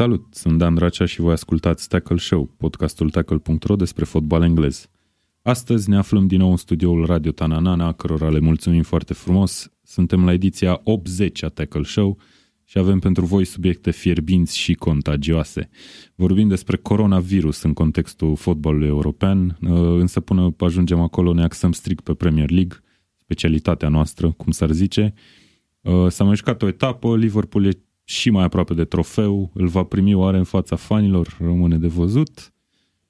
Salut, sunt Dan Dracea și voi ascultați Tackle Show, podcastul tackle.ro despre fotbal englez. Astăzi ne aflăm din nou în studioul Radio Tananana, cărora le mulțumim foarte frumos. Suntem la ediția 80 a Tackle Show și avem pentru voi subiecte fierbinți și contagioase. Vorbim despre coronavirus în contextul fotbalului european, însă până ajungem acolo ne axăm strict pe Premier League, specialitatea noastră, cum s-ar zice. S-a mai jucat o etapă, Liverpool e și mai aproape de trofeu, îl va primi oare în fața fanilor, rămâne de văzut.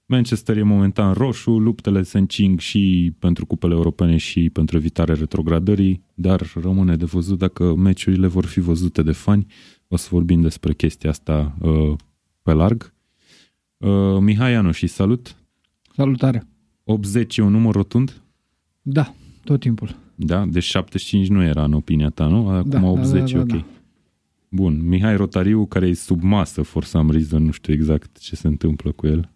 Manchester e momentan roșu, luptele se încing și pentru cupele europene și pentru evitarea retrogradării, dar rămâne de văzut dacă meciurile vor fi văzute de fani. O să vorbim despre chestia asta uh, pe larg. Uh, Mihai Anu și salut! Salutare! 80 e un număr rotund? Da, tot timpul. Da? Deci 75 nu era în opinia ta, nu? Acum Da, 80 da, da, e ok. da. Bun, Mihai Rotariu, care e sub masă, for some reason, nu știu exact ce se întâmplă cu el.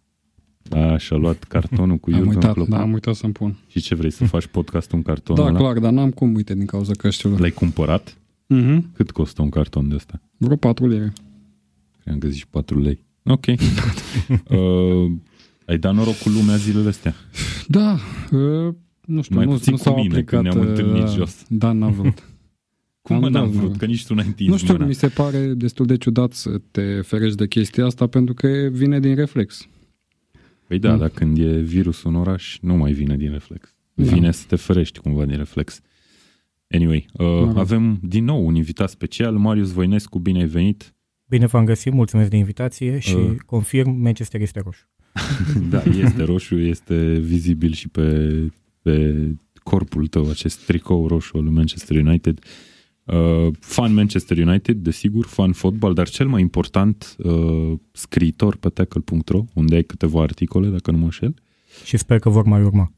A, și-a luat cartonul cu Am Jurgen uitat, Klopp. da, am uitat să-mi pun. Și ce vrei să faci podcastul în carton Da, ăla? clar, dar n-am cum, uite, din cauza căștilor. L-ai cumpărat? Mm-hmm. Cât costă un carton de ăsta? Vreo patru lire. Cred că zici 4 lei. Ok. uh, ai dat noroc cu lumea zilele astea. Da, uh, nu știu, Mai nu, puțin nu cu s-au mine, aplicat. când ne-am întâlnit uh, jos. Da, n-am vrut. Cum Am mă n-am dat, vrut? mă. Că nici tu n-ai întins nu știu, mâna. mi se pare destul de ciudat să te ferești de chestia asta pentru că vine din reflex. Păi da, Mm. dar când e virusul în oraș, nu mai vine din reflex. Da. Vine să te ferești cumva din reflex. Anyway, uh, rog. avem din nou un invitat special, Marius Voinescu, bine ai venit. Bine v-am găsit, mulțumesc de invitație și Uh. confirm, Manchester este roșu. Da, este roșu, este vizibil și pe, pe corpul tău, acest tricou roșu al lui Manchester United. Uh, fan Manchester United, desigur, fan fotbal, dar cel mai important, uh, scriitor pe tackle.ro, unde ai câteva articole, dacă nu mă înșel. Și sper că vor mai urma.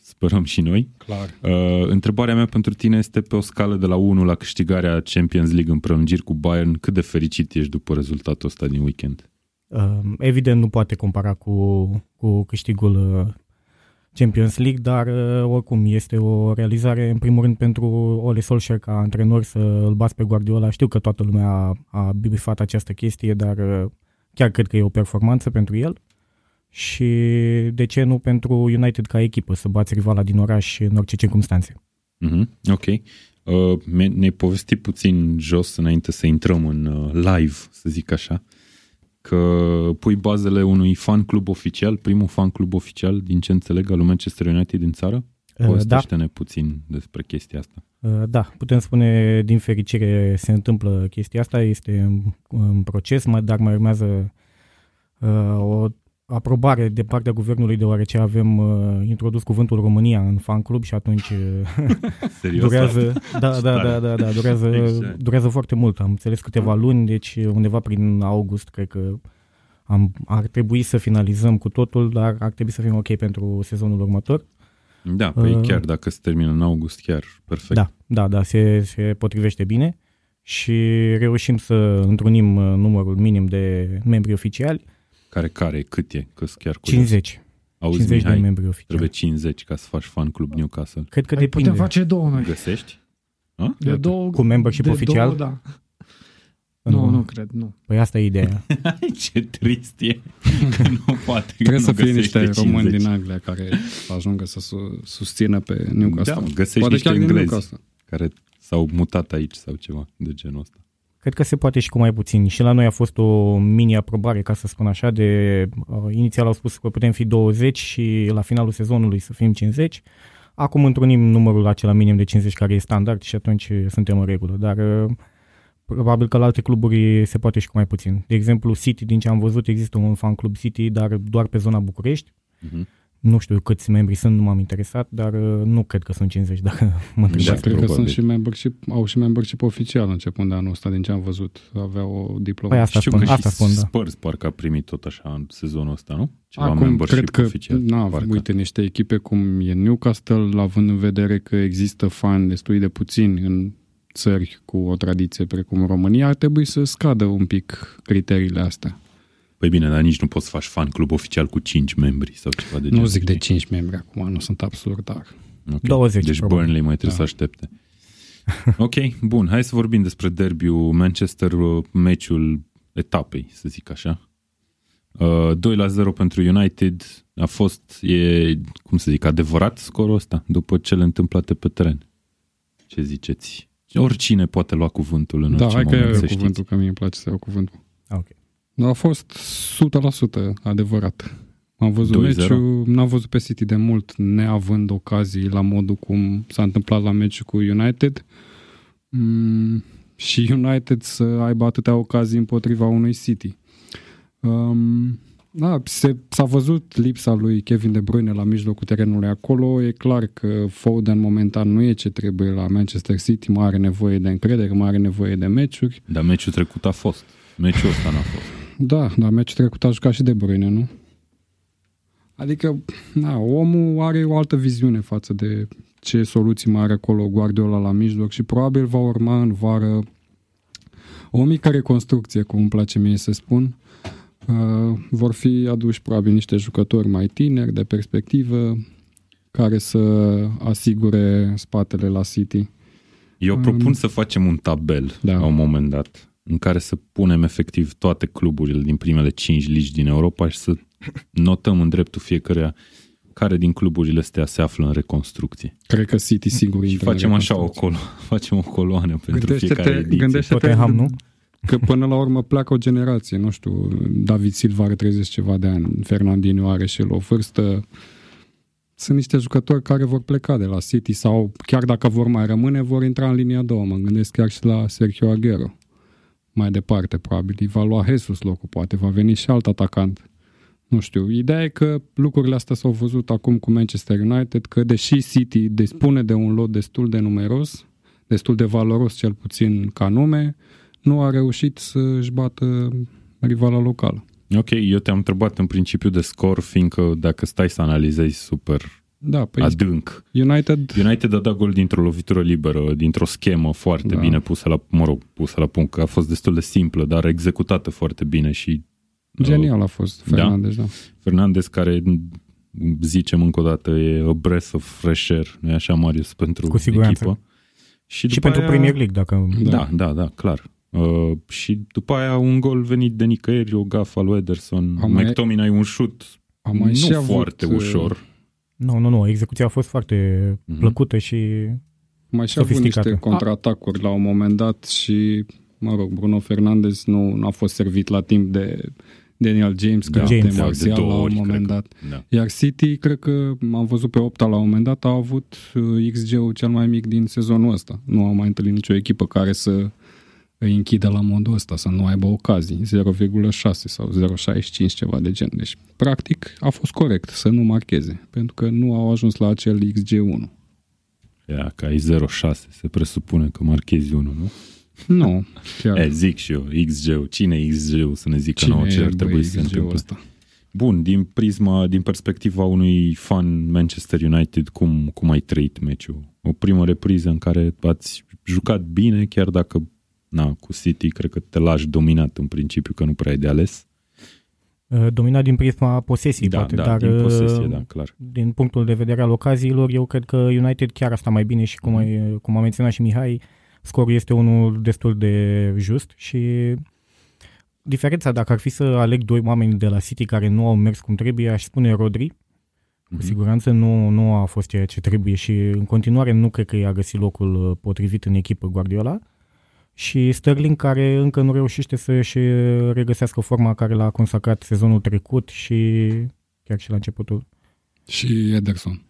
Sperăm și noi. Clar. Uh, întrebarea mea pentru tine este pe o scală de la 1 la câștigarea Champions League în prelungiri cu Bayern, cât de fericit ești după rezultatul ăsta din weekend? Uh, Evident nu poate compara cu, cu câștigul uh, Champions League, dar uh, oricum este o realizare în primul rând pentru Ole Solskjaer ca antrenor să îl bați pe Guardiola. Știu că toată lumea a, a bifat această chestie, dar uh, chiar cred că e o performanță pentru el. Și de ce nu pentru United ca echipă să bați rivala din oraș în orice circunstanțe? Mhm, ok. Uh, mi- ne-ai povestit puțin jos înainte să intrăm în uh, live, să zic așa, că pui bazele unui fan club oficial, primul fan club oficial din ce înțeleg al lui Manchester United din țară? Uh, da, Povestește-ne puțin despre chestia asta. Uh, Da, putem spune din fericire se întâmplă chestia asta, este în, în proces, mai- dar mai urmează uh, o aprobare de partea guvernului deoarece avem uh, introdus cuvântul România în fan club și atunci uh, Serios? durează, da, Ce da, tare. da, da, da, durează, Exact. durează foarte mult. Am înțeles câteva luni, deci undeva prin august cred că am, ar trebui să finalizăm cu totul, dar ar trebui să fim ok pentru sezonul următor. Da, păi Uh, chiar dacă se termină în august, chiar perfect. Da, da, da, se, se potrivește bine și reușim să întrunim uh, numărul minim de membri oficiali, Care, care, cât e? Că chiar curios. 50. Auzi, 50 Mihai, de membri oficiali. trebuie 50 ca să faci fan club Newcastle. Cred că Păi depinde. putem face două noi. Găsești? De două, Cu membership de oficial? Două, da. Nu, nu cred, nu. Păi asta e ideea. Ce trist e că nu poate. că Trebuie nu să fie găsește niște români 50. din Anglia care să ajungă să su- susțină pe Newcastle. Da, găsești Poate niște chiar din englezi. Newcastle. care s-au mutat aici sau ceva de genul ăsta. Cred că se poate și cu mai puțin. Și la noi a fost o mini-aprobare, ca să spun așa, de uh, inițial au spus că putem fi 20 și la finalul sezonului să fim 50. Acum întrunim numărul acela minim de 50 care e standard și atunci uh, suntem în regulă. Dar uh, probabil că la alte cluburi se poate și cu mai puțin. De exemplu, City, din ce am văzut, există un fan club City, dar doar pe zona București. Mhm. Nu știu câți membri sunt, nu m-am interesat, dar uh, nu cred că sunt 50 dacă mă Da, Și întrebați. cred că probabil. sunt și membership, au și membership oficial începând de anul ăsta, din ce am văzut. Aveau o diplomă. Păi asta Știu spun, că asta și spun, da. Spurs parcă a primit tot așa în sezonul ăsta, nu? Ceva Acum, membership cred că, oficial. na, parcă. uite, niște echipe cum e Newcastle, având în vedere că există fani destul de puțini în țări cu o tradiție precum România, ar trebui să scadă un pic criteriile astea. Păi bine, dar nici nu poți să faci fan club oficial cu 5 membri sau ceva de Nu genul. zic de știi? 5 membri acum, nu sunt absolut dar. Okay. 20. Deci probabil. Burnley mai trebuie da. să aștepte. ok, bun. Hai să vorbim despre derbiul Manchester, uh, meciul etapei, să zic așa. Uh, 2 la 0 pentru United a fost, e, cum să zic, adevărat scorul ăsta după cele întâmplate pe teren. Ce ziceți? Oricine poate lua cuvântul în da, orice hai moment, că să eu știți. cuvântul, că mie îmi place să iau cuvântul. Ok. A fost 100% adevărat. Am văzut 2-0. meciul, n-am văzut pe City de mult, neavând ocazii la modul cum s-a întâmplat la meciul cu United. Mm, și United să aibă atâtea ocazii împotriva unui City. Um, da, se, s-a văzut lipsa lui Kevin De Bruyne la mijlocul terenului acolo. E clar că Foden momentan nu e ce trebuie la Manchester City, mai are nevoie de încredere, mai are nevoie de meciuri. Dar meciul trecut a fost. Meciul ăsta n-a fost. Da, dar meciul trecut a jucat și De Bruyne, nu? Adică, na, omul are o altă viziune față de ce soluții mai are acolo Guardiola la mijloc și probabil va urma în vară o mică reconstrucție, cum îmi place mie să spun. Uh, vor fi aduși probabil niște jucători mai tineri, de perspectivă, care să asigure spatele la City. Eu propun să facem un tabel Da. la un moment dat în care să punem efectiv toate cluburile din primele cinci ligi din Europa și să notăm în dreptul fiecăruia care din cluburile astea se află în reconstrucție. Cred că City sigur Și intră în facem așa o, reconstrucție. colo- facem o coloană pentru fiecare Gândește-te, ediție. gândește-te Tottenham, nu? că până la urmă pleacă o generație, nu știu, David Silva are 30 ceva de ani, Fernandinho are și el o vârstă. Sunt niște jucători care vor pleca de la City sau chiar dacă vor mai rămâne, vor intra în linia a doua. Mă gândesc chiar și la Sergio Aguero. Mai departe, probabil. Îi va lua Jesus locul, poate va veni și alt atacant. Nu știu. Ideea e că lucrurile astea s-au văzut acum cu Manchester United, că deși City dispune de un lot destul de numeros, destul de valoros cel puțin ca nume, nu a reușit să-și bată rivala locală. Ok, eu te-am întrebat în principiu de scor, fiindcă dacă stai să analizezi super Da, păi adânc, United, United a dat gol dintr-o lovitură liberă, dintr-o schemă foarte Da. bine pusă la, mă rog, pusă la punct, că a fost destul de simplă, dar executată foarte bine și genial a fost Da. Fernandez, da. Fernandez care zicem încă o dată e a breath of fresh air, nu așa Marius pentru Cu siguranță. echipă. Și, Și după pentru aia, Premier League, dacă... Da, da, da, clar. Uh, și după aia un gol venit de nicăieri, o gafă al lui Ederson, Am mai- McTominay un șut Am mai nu și avut, foarte uh, ușor. Nu, nu, nu. Execuția a fost foarte Mhm. plăcută și... Mai și avut Sofisticată. niște contraatacuri la un moment dat și, mă rog, Bruno Fernandes nu, nu a fost servit la timp de Daniel James, Da, că James, este da, de marțial două la un ori, moment cred că. dat. Da. Iar City, cred că am văzut pe opta la un moment dat, a avut uh, XG-ul cel mai mic din sezonul ăsta. Nu am mai întâlnit nicio echipă care să îi închidă la modul ăsta, să nu aibă ocazii. 0,6 sau 0,65 ceva de gen. Deci, practic, a fost corect să nu marcheze, pentru că nu au ajuns la acel XG1. Ia, că ai 0,6, se presupune că marchezi unul, nu? Nu, chiar. E, zic și eu, XG-ul. Cine e XG-ul să ne zică Cine nouă ce e, ar trebui băi, să se XG-ul întâmple? ăsta? Bun, din prisma, din perspectiva unui fan Manchester United, cum, cum ai trăit meciul? O primă repriză în care ați jucat bine, chiar dacă na, cu City cred că te lași dominat în principiu, că nu prea ai de ales. uh, Dominat din prisma posesiei, da, poate, da, dar din posesie, uh, da, clar. din punctul de vedere al ocaziilor, eu cred că United chiar asta mai bine și cum, Mhm. ai, cum a menționat și Mihai, scorul este unul destul de just și diferența, dacă ar fi să aleg doi oameni de la City care nu au mers cum trebuie, aș spune Rodri, cu Mhm. siguranță nu, nu a fost ceea ce trebuie și în continuare nu cred că i-a găsit locul uh, potrivit în echipă Guardiola și Sterling care încă nu reușește să-și regăsească forma care l-a consacrat sezonul trecut și chiar și la începutul. Și Ederson,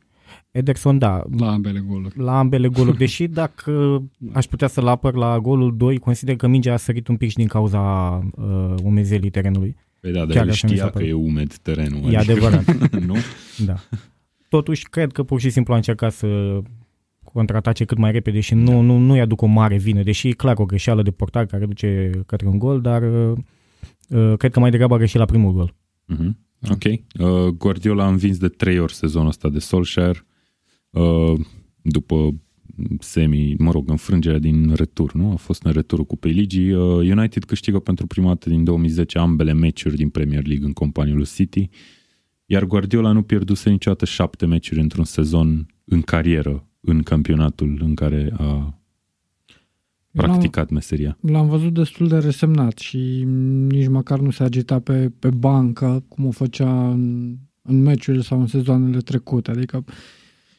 Ederson, da, la ambele goluri. la ambele goluri, deși dacă aș putea să-l apăr la golul 2, consider că mingea a sărit un pic și din cauza uh, umezelii terenului. Păi da, dar Chiar el așa mi știa s-a că părut. e umed terenul. E adevărat, nu? da. Totuși, cred că pur și simplu a încercat să contraatace cât mai repede și nu, nu, nu-i aduc o mare vină, deși e clar o greșeală de portar care duce către un gol, dar uh, uh, cred că mai degrabă a greșit la primul gol. Mhm. Da. Ok. Uh, Guardiola a învins de trei ori sezonul ăsta de Solskjaer uh, după semi, mă rog, înfrângerea din retur, nu? A fost în returul Cupei Ligii. Uh, United câștigă pentru prima dată din 2010 ambele meciuri din Premier League în companiul lui City, iar Guardiola nu pierduse niciodată șapte meciuri într-un sezon în carieră în campionatul în care a practicat meseria. L-am văzut destul de resemnat și nici măcar nu se agita pe, pe bancă cum o făcea în, în meciurile sau în sezoanele trecute. Adică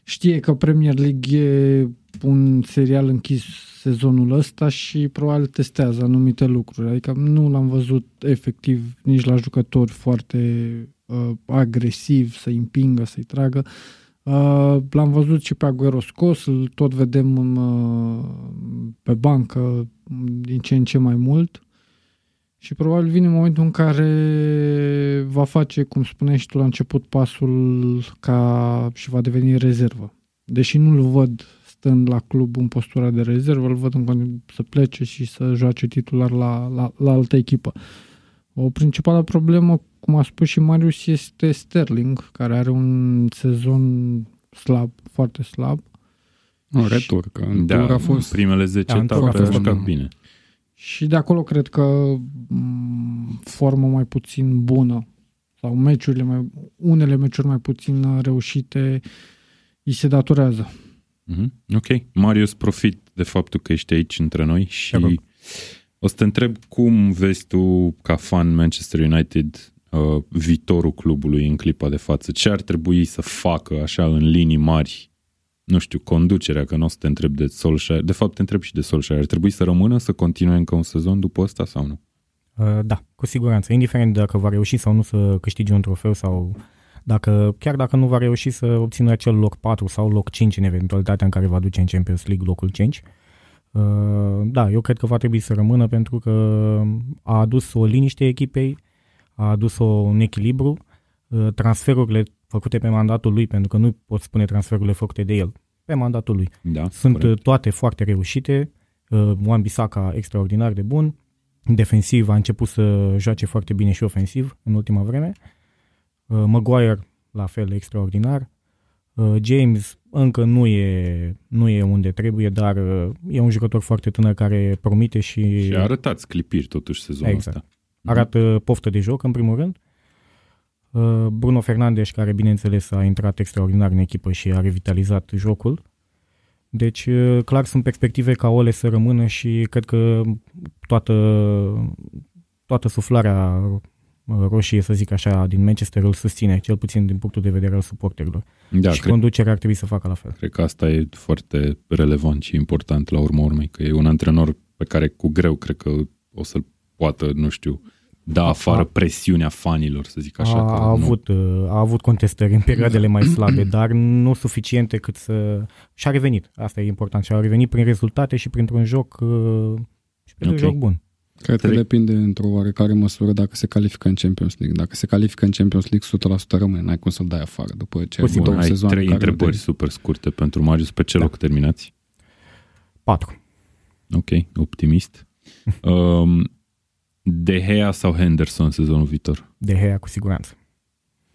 știe că Premier League e un serial închis sezonul ăsta și probabil testează anumite lucruri. Adică nu l-am văzut efectiv nici la jucători foarte uh, agresiv să-i împingă, să-i tragă. Uh, l-am văzut și pe Aguero scos, îl tot vedem uh, pe bancă din ce în ce mai mult și probabil vine momentul în care va face, cum spuneai și tu la început, pasul ca și va deveni rezervă. Deși nu-l văd stând la club în postura de rezervă, îl văd în să plece și să joace titular la, la, la altă echipă. O principală problemă, cum a spus și Marius, este Sterling, care are un sezon slab, foarte slab. Un retur, că în da, a fost... primele 10 da, etape a jucat bine. Și de acolo cred că formă mai puțin bună sau meciurile mai, unele meciuri mai puțin reușite îi se datorează. Mm-hmm. Ok. Marius, profit de faptul că ești aici între noi și o să te întreb cum vezi tu, ca fan Manchester United, uh, viitorul clubului în clipa de față? Ce ar trebui să facă așa în linii mari? Nu știu, conducerea, că nu o să te întreb de Solskjaer. De fapt, te întreb și de Solskjaer. Ar trebui să rămână, să continue încă un sezon după ăsta sau nu? Uh, da, cu siguranță. Indiferent dacă va reuși sau nu să câștige un trofeu sau dacă, chiar dacă nu va reuși să obțină acel loc 4 sau loc 5 în eventualitatea în care va duce în Champions League locul 5, uh, da, eu cred că va trebui să rămână pentru că a adus o liniște echipei, a adus o, un echilibru, uh, transferurile făcute pe mandatul lui, pentru că nu pot spune transferurile făcute de el, pe mandatul lui. Da, Sunt corect. Uh, toate foarte reușite, Juan Bisaca extraordinar de bun, defensiv a început să joace foarte bine și ofensiv în ultima vreme, Uh, Maguire, la fel, extraordinar. Uh, James încă nu e, nu e unde trebuie, dar uh, e un jucător foarte tânăr care promite și... Și a arătat clipiri totuși sezonul exact. ăsta. Arată poftă de joc, în primul rând. Bruno Fernandes, care bineînțeles a intrat extraordinar în echipă și a revitalizat jocul. Deci, clar, sunt perspective ca Ole să rămână și cred că toată, toată suflarea roșie, să zic așa, din Manchester îl susține, cel puțin din punctul de vedere al suporterilor. Da, și cred, conducerea ar trebui să facă la fel. Cred că asta e foarte relevant și important la urmă urmei, că e un antrenor pe care cu greu cred că o să-l poată, nu știu, da afară a, presiunea fanilor, să zic așa. A, că a, avut, uh, a avut contestări în perioadele mai slabe, dar nu suficiente cât să... Și-a revenit, asta e important, și-a revenit prin rezultate și printr-un joc uh, și printr-un okay. joc bun. Cred că depinde într-o oarecare măsură dacă se califică în Champions League. Dacă se califică în Champions League, 100% rămâne. N-ai cum să-l dai afară după ce ai două ai trei întrebări super scurte pentru Marius. Pe ce da. loc terminați? Patru. Ok, optimist. um, de Gea sau Henderson sezonul viitor? De Gea cu siguranță.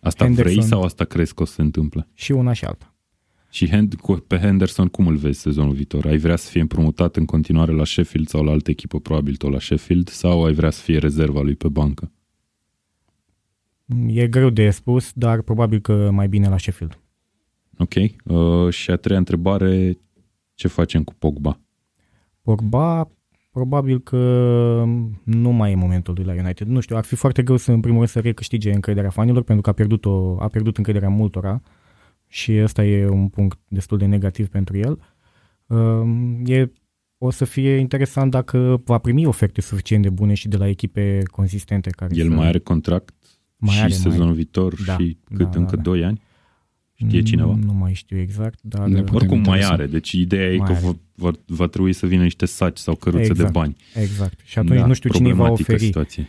Asta Henderson, vrei sau asta crezi că o să se întâmple? Și una și alta. Și pe Henderson cum îl vezi sezonul viitor? Ai vrea să fie împrumutat în continuare la Sheffield sau la altă echipă, probabil tot la Sheffield, sau ai vrea să fie rezerva lui pe bancă? E greu de spus, dar probabil că mai bine la Sheffield. Ok. Uh, și a treia întrebare, ce facem cu Pogba? Pogba, probabil că nu mai e momentul lui la United. Nu știu, ar fi foarte greu să, în primul rând, să recâștige încrederea fanilor, pentru că a pierdut, o, a pierdut încrederea multora. Uh, și ăsta e un punct destul de negativ pentru el. Um, e, o să fie interesant dacă va primi oferte suficient de bune și de la echipe consistente. Care el să... mai are contract mai și are, sezonul mai... viitor da, și cât da, încă da, 2 da. ani? Știe cineva? Nu mai știu exact, dar... Oricum mai are, deci ideea e că va, va, va trebui să vină niște saci sau căruțe exact, de bani. Exact. Și atunci da, nu știu cine va oferi. Situație.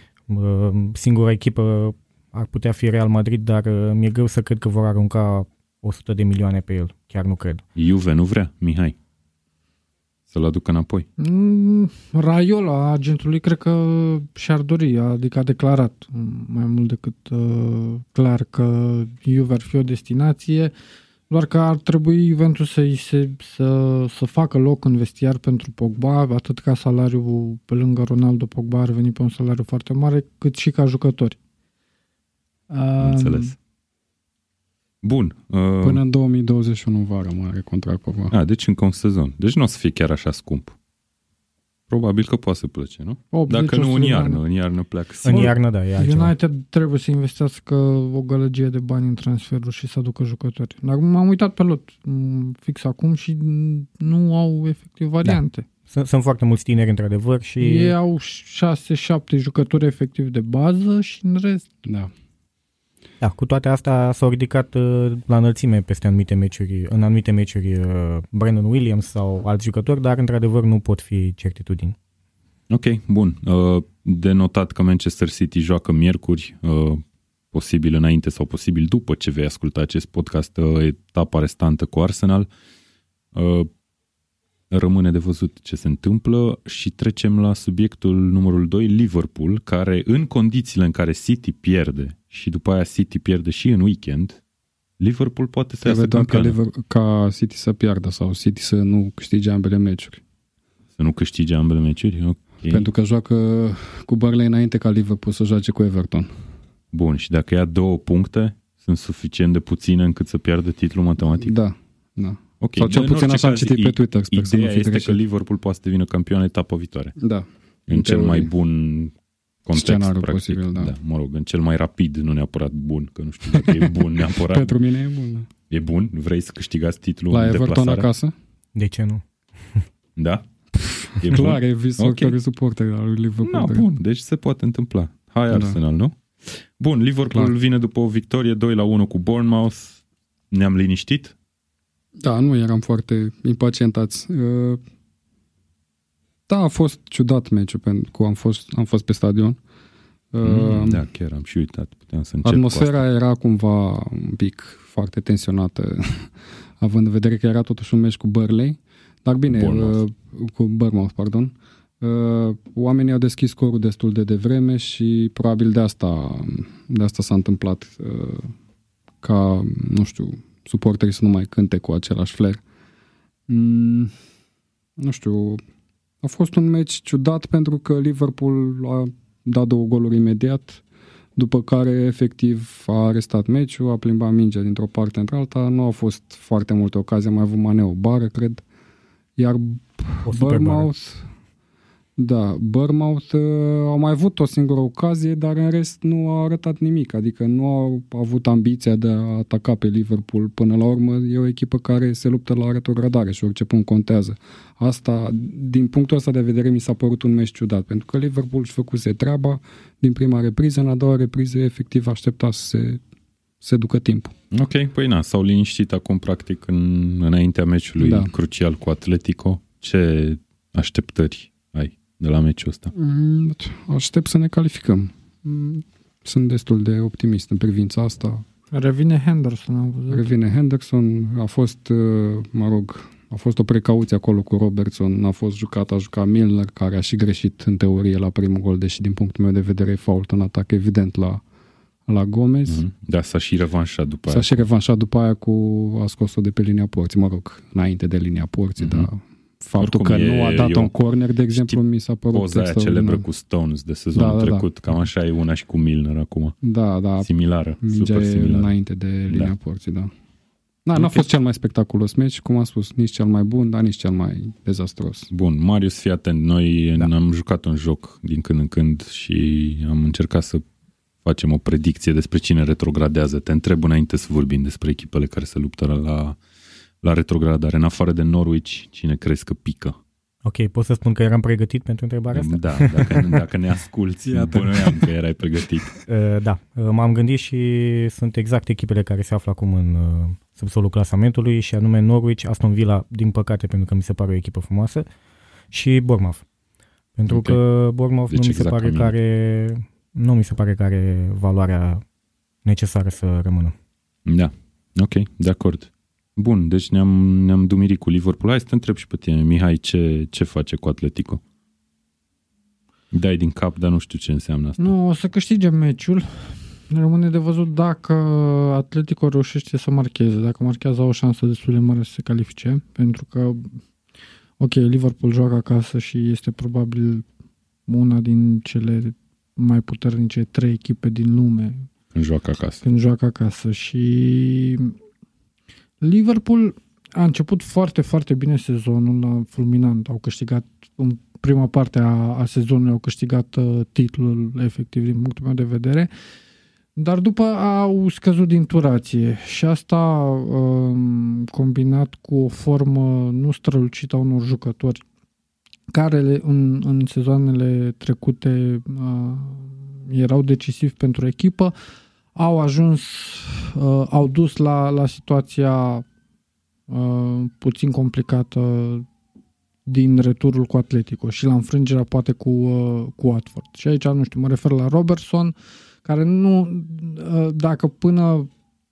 Singura echipă ar putea fi Real Madrid, dar uh, mi-e greu să cred că vor arunca 100 de milioane pe el. Chiar nu cred. Juve nu vrea, Mihai. Să-l aducă înapoi. Mm, Raiola, agentului, cred că și-ar dori, adică a declarat mai mult decât uh, clar că Juve ar fi o destinație, doar că ar trebui Juventus să, se, să, să facă loc în vestiar pentru Pogba, atât ca salariul pe lângă Ronaldo Pogba ar veni pe un salariu foarte mare, cât și ca jucători. Înțeles. Bun. Uh, Până în 2021 vară mai are contract cu a, deci încă un sezon. Deci nu o să fie chiar așa scump. Probabil că poate să plece, nu? 80, Dacă nu în 100 de iarnă, ani. în iarnă pleacă. În sigur. iarnă, da, e altceva. United trebuie să investească o gălăgie de bani în transferuri și să aducă jucători. Dar m-am uitat pe lot m, fix acum și m, nu au efectiv variante. Sunt, sunt foarte mulți tineri, într-adevăr, și Și... Ei au 6-7 jucători efectiv de bază și în rest Da. Da, cu toate astea s-au ridicat uh, la înălțime peste anumite meciuri, în anumite meciuri uh, Brandon Williams sau alți jucători, dar într-adevăr nu pot fi certitudini. Ok, bun. Uh, De notat că Manchester City joacă miercuri, uh, posibil înainte sau posibil după ce vei asculta acest podcast, uh, etapa restantă cu Arsenal. Uh, Rămâne de văzut ce se întâmplă și trecem la subiectul numărul 2, Liverpool, care în condițiile în care City pierde și după aia City pierde și în weekend, Liverpool poate să Trebuie iasă doar ca, campioană. Liver- ca City să piardă sau City să nu câștige ambele meciuri. Să nu câștige ambele meciuri. Ok. Pentru că joacă cu Burnley înainte ca Liverpool să joace cu Everton. Bun, și dacă ia două puncte, sunt suficient de puține încât să piardă titlul matematic? Da, da. Ok, Sau cel în puțin orice așa am caz, citit pe i- Twitter, sper să nu Ideea fi este greșit. că Liverpool poate să devină campion etapa viitoare. Da. În, În cel teorie. mai bun context, Scenariu practic. posibil, da. da. Mă rog, în cel mai rapid, nu neapărat bun, că nu știu dacă e bun neapărat. Pentru mine e bun. da. E bun? Vrei să câștigați titlul La în Everton deplasare? acasă? De ce nu? Da? E Clar, bun? e visul Ok. oricărui suporter al lui Liverpool. Na, da. bun, deci se poate întâmpla. Hai Da. Arsenal, nu? Bun, Liverpool Clar. vine după o victorie 2 la 1 cu Bournemouth. Ne-am liniștit? Da, nu eram foarte impacientați. Uh, Da, a fost ciudat meciul, pentru că am fost, am fost pe stadion. Mm, Uh, da, chiar am și uitat. Puteam să încep cu asta. Atmosfera era cumva un pic foarte tensionată, având în vedere că era totuși un meci cu Burnley. Dar bine, Bournemouth. uh, cu Bournemouth, pardon. Uh, oamenii au deschis scorul destul de devreme și probabil de asta, de asta s-a întâmplat uh, ca, nu știu, suporterii să nu mai cânte cu același flair. Mm, nu știu, a fost un meci ciudat pentru că Liverpool a dat două goluri imediat, după care efectiv a arestat meciul, a plimbat mingea dintr-o parte într-alta, nu au fost foarte multe ocazii, am mai avut Mane o bară, cred, iar O super bară. Bournemouth, da, Bournemouth uh, au mai avut o singură ocazie, dar în rest nu au arătat nimic, adică nu au avut ambiția de a ataca pe Liverpool. Până la urmă e o echipă care se luptă la retrogradare și orice punct contează. Asta, din punctul ăsta de vedere, mi s-a părut un meci ciudat, pentru că Liverpool își făcuse treaba din prima repriză, în a doua repriză efectiv aștepta să se, se ducă timpul. Ok, păi na, s-au liniștit acum practic în, înaintea meciului Da. crucial cu Atletico. Ce așteptări ai de la meciul ăsta? Mm, Aștept să ne calificăm. Mm, Sunt destul de optimist în privința asta. revine Henderson, am văzut. Revine Henderson, a fost, uh, mă rog, a fost o precauție acolo cu Robertson, a fost jucat, a jucat Milner, care a și greșit în teorie la primul gol, deși din punctul meu de vedere e fault în atac evident la, la Gomez. Mhm. Da, s-a și revanșat după S-a aia. și revanșat după aia cu a scos-o de pe linia porții, mă rog, înainte de linia porții, Mhm. dar faptul Oricum, că e- nu a e dat o- un corner, de exemplu, mi s-a părut Poza aia extraordinar. celebră cu Stones de sezonul Da, da, da. trecut. Cam așa e una și cu Milner acum. Da, da, Similară, Mingea super e similară. înainte de linia Da. porții, da. Da, n-a Ok. fost cel mai spectaculos meci, cum am spus, nici cel mai bun, dar nici cel mai dezastros. Bun, Marius, fii atent, noi Da. da. am jucat un joc din când în când și am încercat să facem o predicție despre cine retrogradează. Te întreb înainte să vorbim despre echipele care se luptă la, la retrogradare. În afară de Norwich, cine crezi că pică? Ok, pot să spun că eram pregătit pentru întrebarea asta? Da, dacă, dacă ne asculti, Iată. bănuiam că erai pregătit. Uh, Da, uh, m-am gândit și sunt exact echipele care se află acum în uh, subsolul clasamentului și anume Norwich, Aston Villa, din păcate pentru că mi se pare o echipă frumoasă, și Bournemouth. Pentru Ok. că Bournemouth Deci nu mi se exact pare ca că mine. are, nu mi se pare că are valoarea necesară să rămână. Da, ok, de acord. Bun, deci ne-am, ne-am dumirit cu Liverpool. Hai să te întreb și pe tine, Mihai, ce, ce face cu Atletico? Dai din cap, dar nu știu ce înseamnă asta. Nu, o să câștige meciul. Rămâne de văzut dacă Atletico reușește să marcheze. Dacă marchează au o șansă destul de mare să se califice, pentru că ok, Liverpool joacă acasă și este probabil una din cele mai puternice trei echipe din lume Când joacă acasă. când joacă acasă și Liverpool a început foarte, foarte bine sezonul, la fulminant. Au câștigat în prima parte a, a sezonului, au câștigat uh, titlul efectiv din punctul meu de vedere, dar după au scăzut din turație și asta uh, combinat cu o formă nu strălucită a unor jucători care le- în, în sezoanele trecute uh, erau decisivi pentru echipă, au ajuns, uh, au dus la, la situația uh, puțin complicată din returul cu Atletico și la înfrângerea poate cu, uh, cu Watford. Și aici, nu știu, mă refer la Robertson, care nu, uh, dacă până,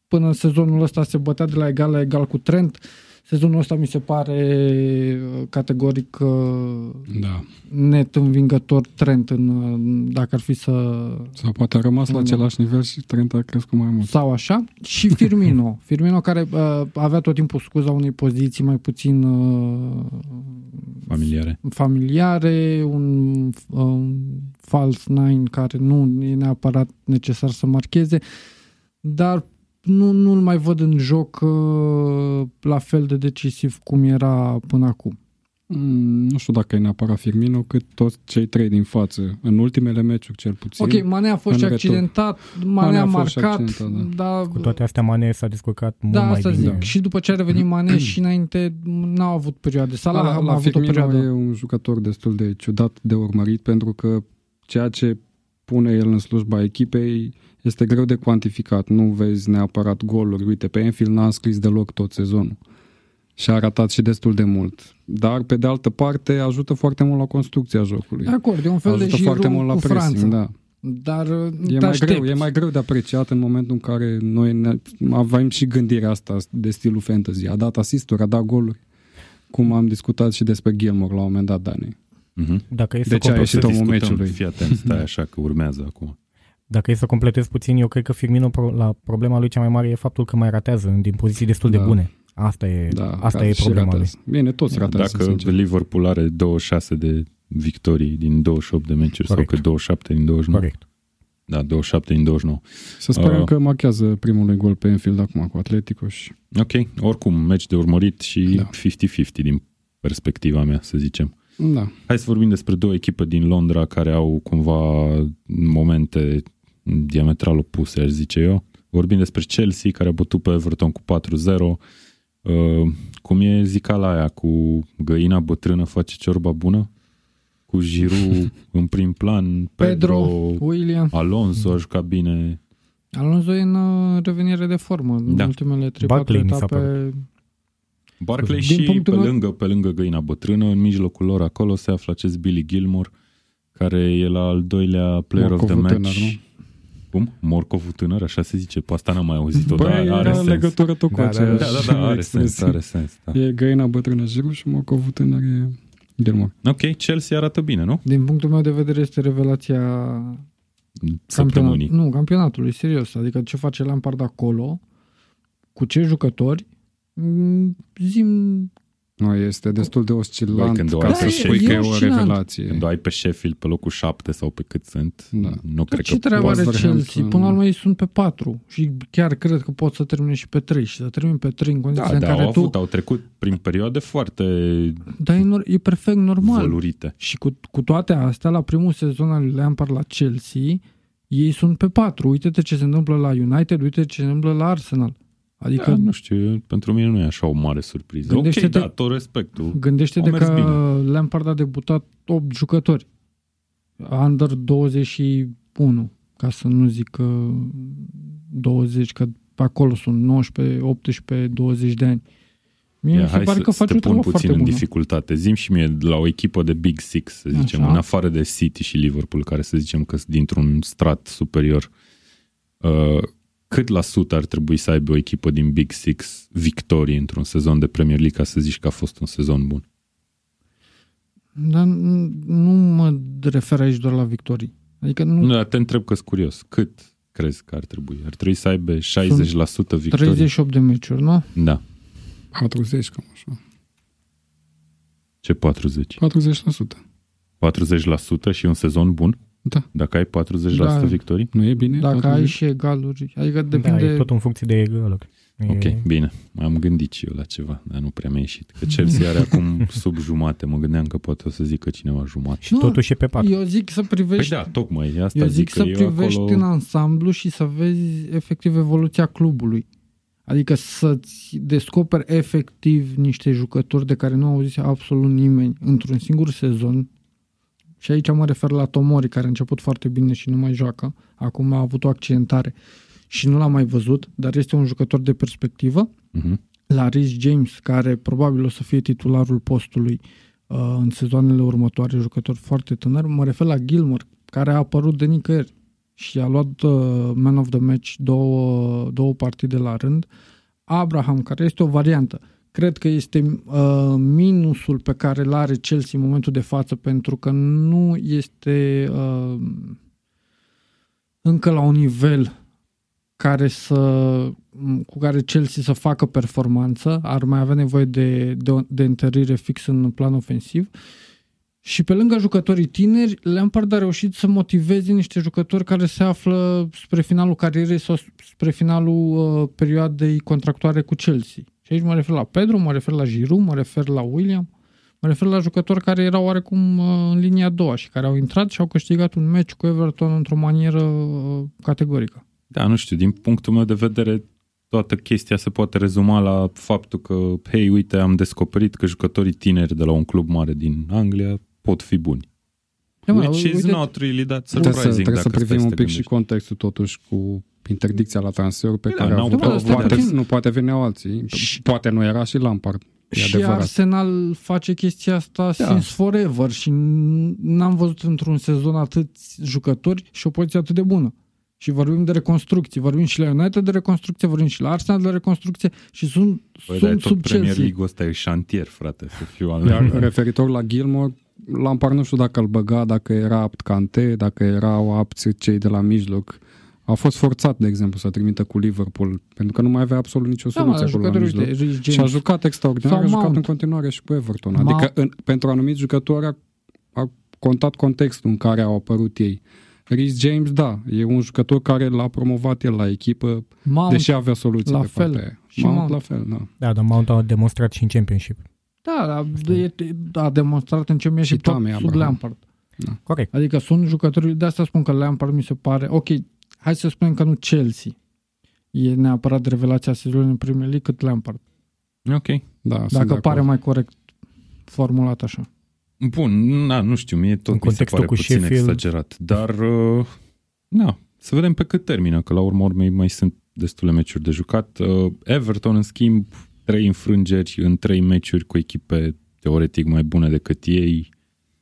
până în sezonul ăsta se bătea de la egal la egal cu Trent, sezonul ăsta mi se pare uh, categoric uh, Da. net învingător Trent în, uh, dacă ar fi să Sau poate a rămas la Da. același nivel și Trent a crescut mai mult. sau așa, și Firmino. Firmino care uh, avea tot timpul scuza unei poziții mai puțin uh, Familiare. familiare, un, un false nine care nu e neapărat necesar să marcheze, dar nu, nu-l mai văd în joc uh, la fel de decisiv cum era până acum. Mm, nu știu dacă e neapărat Firmino, cât toți cei trei din față. În ultimele meciuri, cel puțin. Ok, Mane a fost în și retur. accidentat, Mane, Mane a a fost și marcat, accidentat, dar Cu toate astea, Mane s-a descurcat mult da, mai asta bine. zic. Și după ce a revenit Mane și înainte n-au avut perioade. Salah la, a la avut o Firmino perioadă. e un jucător destul de ciudat de urmărit pentru că ceea ce pune el în slujba echipei este greu de cuantificat. Nu vezi neapărat goluri. Uite, pe Enfield n-a scris deloc tot sezonul. Și a ratat și destul de mult. Dar, pe de altă parte, ajută foarte mult la construcția jocului. De acord, e un fel de ajută Giroud foarte mult la cu pressing, Franța. da. Dar E te mai, aștepți. greu, e mai greu de apreciat în momentul în care noi ne, avem și gândirea asta de stilul fantasy. A dat asisturi, a dat goluri. Cum am discutat și despre Gilmore la un moment dat, Dani. Mhm. Dacă e să De ce a complet- ieșit Să omul discutăm. meciului? Fii atent, stai așa că urmează acum. Dacă e să completez puțin, eu cred că Firmino, pro- la problema lui cea mai mare e faptul că mai ratează din poziții destul de Da. bune. Asta e, Da, asta care e și problema lui. ratează. Bine, toți ratează, Dacă sincer. Liverpool are 26 de victorii din 28 de meciuri Corect. sau că 27 din 29. Corect. Da, 27 din 29. Să sperăm Uh. că marchează primul gol pe Enfield acum cu Atletico și Ok, oricum, meci de urmărit și Da. 50-50 din perspectiva mea, să zicem. da, Hai să vorbim despre două echipe din Londra care au cumva momente diametral opuse, aș zice eu. Vorbim despre Chelsea, care a bătut pe Everton cu 4-0. Uh, cum e zicala aia cu găina bătrână face ciorba bună? Cu Giroud în prim plan, Pedro, Pedro, William. Alonso a jucat bine. Alonso e în uh, revenire de formă în Da. ultimele 3-4 Barkley mi s-a etape. Barclay Din și pe punctul meu- lângă, pe lângă găina bătrână, în mijlocul lor acolo se află acest Billy Gilmore, care e la al doilea player of the Morcovul match. tânăr, nu? Cum? Morcovul tânăr? Așa se zice. Pe asta n-am mai auzit-o, dar Băi, are are sens. legătură tot cu Da, da, Da, aceeași da, da, are sens, expresie. are sens. Da. E găina bătrână Giroud și Morcovul tânăr e Gilmore. Ok, Chelsea arată bine, nu? Din punctul meu de vedere este revelația Săptămânii. campionat, nu, campionatului, serios. Adică ce face Lampard acolo, cu ce jucători, Mm, zim, Nu, este destul de Băi, oscilant când o ca ai să pe spui Sheffield- că e e o oscilant. revelație. Când o ai pe Sheffield pe locul 7 sau pe cât sunt, Da. nu cred ce că treabă poți. are Wolverhampton- Chelsea? Până la urmă ei sunt pe 4 și chiar cred că pot să termine și pe 3 și să termin pe 3 în Da, condițiile da, în care au tu... avut, au trecut prin perioade foarte Dar e, nor- e perfect normal. vălurite. Și cu, cu toate astea, la primul sezon al lui Lampard la Chelsea, ei sunt pe 4. Uite-te ce se întâmplă la United, uite ce se întâmplă la Arsenal. Adică Da, nu știu, pentru mine nu e așa o mare surpriză. Gândește-te- ok, da, tot respectul. Gândește-te Au mers că bine. Lampard a debutat 8 jucători. Under 21, ca să nu zic uh, 20, că pe acolo sunt 19, 18, 20 de ani. Mie Ia, mi se hai pare să, că să face te o pun treabă puțin foarte în bună. dificultate. Zim și mie la o echipă de Big Six, să zicem, Așa. în afară de City și Liverpool, care să zicem că sunt dintr-un strat superior. Uh, cât la sută ar trebui să aibă o echipă din Big Six victorii într-un sezon de Premier League ca să zici că a fost un sezon bun? Dar n- nu mă refer aici doar la victorii. Adică nu, Nu, dar te întreb că sunt curios. Cât crezi că ar trebui? Ar trebui să aibă 60% victorii? 38 de meciuri, nu? Da. 40, cam așa. Ce 40? 40%. 40% și un sezon bun? Da. Dacă ai 40% Da. victorii? Nu e bine? Dacă Totul ai e- și egaluri, adică Da, depinde... e tot în funcție de egaluri. E- Ok, bine. M-am gândit și eu la ceva, dar nu prea mi-a ieșit. Că Chelsea are acum sub jumate. Mă gândeam că poate o să zică cineva jumate. Și Nu, totuși e pe patru. Eu zic să Păi privești da, tocmai. Asta Eu zic că să eu privești acolo... în ansamblu și să vezi efectiv evoluția clubului. Adică să-ți descoperi efectiv niște jucători de care nu auzise absolut nimeni într-un singur sezon. Și aici mă refer la Tomori, care a început foarte bine și nu mai joacă. Acum a avut o accidentare și nu l-am mai văzut, dar este un jucător de perspectivă. Mhm. La Rhys James, care probabil o să fie titularul postului uh, în sezoanele următoare, jucător foarte tânăr. Mă refer la Gilmore, care a apărut de nicăieri și a luat uh, Man of the Match două, două partide la rând. Abraham, care este o variantă. Cred că este uh, minusul pe care îl are Chelsea în momentul de față, pentru că nu este uh, încă la un nivel care să, cu care Chelsea să facă performanță, ar mai avea nevoie de, de, de întărire fix în plan ofensiv. Și pe lângă jucătorii tineri, Lampard a reușit să motiveze niște jucători care se află spre finalul carierei sau spre finalul uh, perioadei contractoare cu Chelsea. Și aici mă refer la Pedro, mă refer la Giroud, mă refer la William, mă refer la jucători care erau oarecum uh, în linia a doua și care au intrat și au câștigat un meci cu Everton într-o manieră uh, categorică. Da, nu știu, din punctul meu de vedere, toată chestia se poate rezuma la faptul că, hei, uite, am descoperit că jucătorii tineri de la un club mare din Anglia pot fi buni. Da, mă, Which is uite- not really that Trebuie să, surprising. trebuie să dacă privim stai un să te pic și gândești. contextul totuși cu interdicția la transfer pe Păi da, care n-au au putut să poate, puțin. nu poate veneau alții. Și- Poate nu era și Lampard. E și adevărat. Arsenal face chestia asta da. since forever și n- n-am văzut într-un sezon atât jucători și o poziție atât de bună. Și vorbim de reconstrucții, vorbim și la United de reconstrucție, vorbim și la Arsenal de reconstrucție și sunt, Păi, dar sunt tot sub Premier Chelsea. League-ul ăsta e șantier, frate, să fiu al Iar referitor la Gilmore, Lampard nu știu dacă îl băga, dacă era apt Cante, dacă erau apți cei de la mijloc. A fost forțat, de exemplu, să trimită cu Liverpool, pentru că nu mai avea absolut nicio Da, mă, soluție la acolo la jucători, mijloc. uite, Rhys Și a James. jucat extraordinar, Sau a jucat Mount. în continuare și cu Everton. Mount. Adică în, pentru anumiți jucători a, a contat contextul în care au apărut ei. Rhys James, da, e un jucător care l-a promovat el la echipă, Mount, deși avea soluții la pe fel. partea aia. Și Mount, Mount. la fel, da. Da, dar Mount a demonstrat și în Championship. Da, da, e- a demonstrat în ce mi Și și tot Tammy sub Abraham. Lampard. Corect. Adică sunt jucători, de asta spun că Lampard mi se pare, ok, hai să spunem că nu Chelsea e neapărat revelația sezonului în Premier League cât Lampard. Ok. da sunt Dacă de pare acord. mai corect formulat așa. Bun, na, nu știu, mie tot În mi se contextul pare cu puțin Sheffield. exagerat. Dar, uh, na, să vedem pe cât termină, că la urmă urmei mai sunt destule meciuri de jucat. Uh, Everton, în schimb, trei înfrângeri în trei meciuri cu echipe teoretic mai bune decât ei.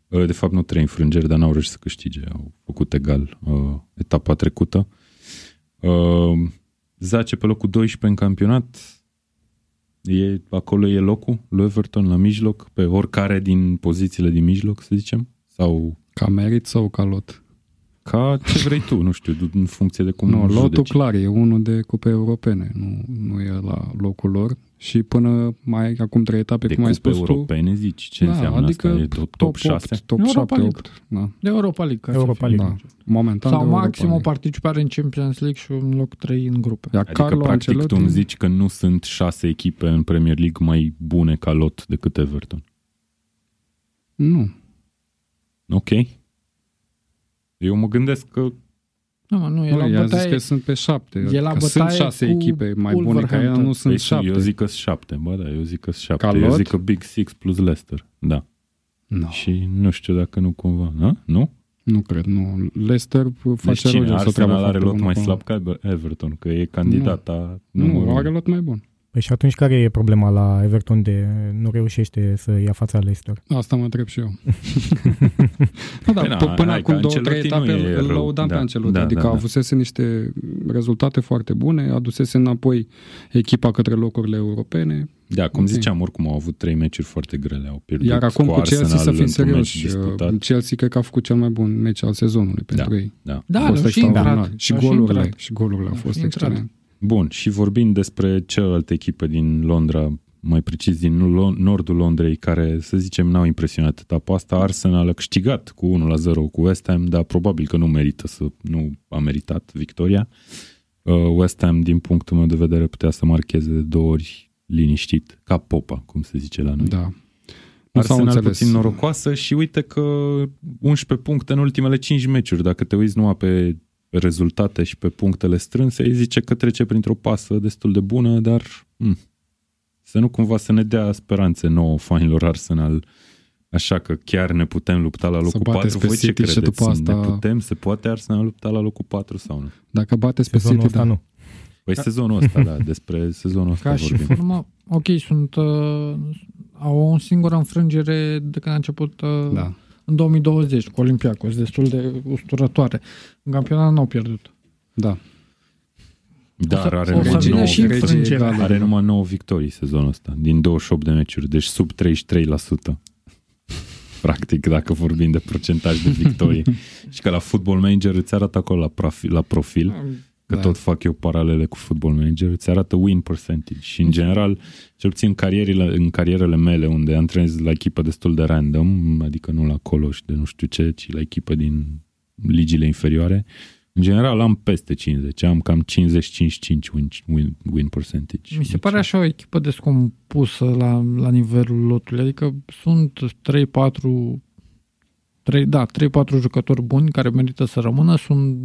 Uh, De fapt, nu trei înfrângeri, dar n-au reușit să câștige. Au făcut egal uh, etapa trecută. Uh, Zace pe locul 12 în campionat. E, acolo e locul lui Everton la mijloc, pe oricare din pozițiile din mijloc, să zicem? Sau Ca merit sau ca lot? ca ce vrei tu, nu știu, în funcție de cum nu, lotul judeci. clar e unul de cupe europene, nu, nu e la locul lor. Și până mai acum trei etape, de cum ai cupe spus tu, europene, zici? Ce da, înseamnă adică asta? E top, top, top 6? 8, top Europa 7, League. 8. Da, De Europa League. ca să Europa fie. League. da. Momentan Sau de Europa maxim o League. participare în Champions League și un loc 3 în grupe. Iar Adică, Carlo practic, Ancelotti, tu îmi zici că nu sunt șase echipe în Premier League mai bune ca lot decât Everton. Nu, Ok. Eu mă gândesc că Nu, mă, nu, e nu la i-a zis bătaie. că sunt pe șapte. e la că sunt bătaie șase cu echipe mai bune ca ea, Wolverhampton. nu sunt Păi, șapte. Eu zic că sunt șapte, bă, da, eu zic că sunt șapte. Ca eu lot? zic că Big Six plus Leicester, da. No, Și nu știu dacă nu cumva, nu? Nu? nu cred, nu. Leicester Deci face cine? Rodgers o treabă Arsenal are foarte lot bună mai acolo. slab ca Everton, că e candidata Nu, numărul are lot mai bun. Păi și atunci care e problema la Everton de nu reușește să ia fața Leicester? Asta mă întreb și eu. nu, da, Păi na, p- până hai că acum două, trei Ancelotti nu etape e îl rău. lăudam Da, pe Ancelotti. da, adică da, da. avusese niște rezultate foarte bune, adusese înapoi echipa către locurile europene. Da, cum Ok. ziceam, oricum au avut trei meciuri foarte grele, au pierdut Iar acum cu Chelsea, Arsenal să fim într-un serioși, meci disputat. uh, Chelsea cred că a făcut cel mai bun meci al sezonului pentru ei. Da. Da, a fost nu și extraordinar. intrat. Și A și golurile, intrat. și golurile au A fost și intrat. excelente. Bun, și vorbind despre celelalte echipe din Londra, mai precis din nordul Londrei, care, să zicem, n-au impresionat etapa asta. Arsenal a câștigat cu 1-0 cu West Ham, dar probabil că nu merită să, nu a meritat victoria. Uh, West Ham, din punctul meu de vedere, putea să marcheze de două ori liniștit, ca popa, cum se zice la noi. Da. Arsenal puțin norocoasă și uite că 11 puncte în ultimele 5 meciuri. Dacă te uiți numai pe rezultate și pe punctele strânse, îi zice că trece printr-o pasă destul de bună, dar mh, să nu cumva să ne dea speranțe nouă fanilor Arsenal, așa că chiar ne putem lupta la locul 4. Voi ce credeți? Și după asta... Ne putem? Se poate Arsenal lupta la locul 4 sau nu? Dacă bate pe City, da. nu. Păi da. sezonul ăsta, da, despre sezonul ăsta Ca vorbim. și formă, ok, sunt, uh, au o singură înfrângere de când a început uh, da. În 2020 cu Olympiacos, destul de usturătoare. În campionat n-au pierdut. Da. Dar are, o numai 9, și are numai 9 victorii sezonul ăsta, din 28 de meciuri, deci sub 33%. Practic, dacă vorbim de procentaj de victorii. și că la Football Manager îți arată acolo la profil, la profil că da. tot fac eu paralele cu Football Manager, îți arată win percentage. Și în general, cel puțin în carierele, în carierele mele unde antrenez la echipă destul de random, adică nu la colo și de nu știu ce, ci la echipă din ligile inferioare, în general am peste 50, am cam 50-55 win, win, win percentage. Mi se deci, pare așa o echipă descompusă la, la nivelul lotului, adică sunt 3-4 3, da, 3-4 jucători buni care merită să rămână, sunt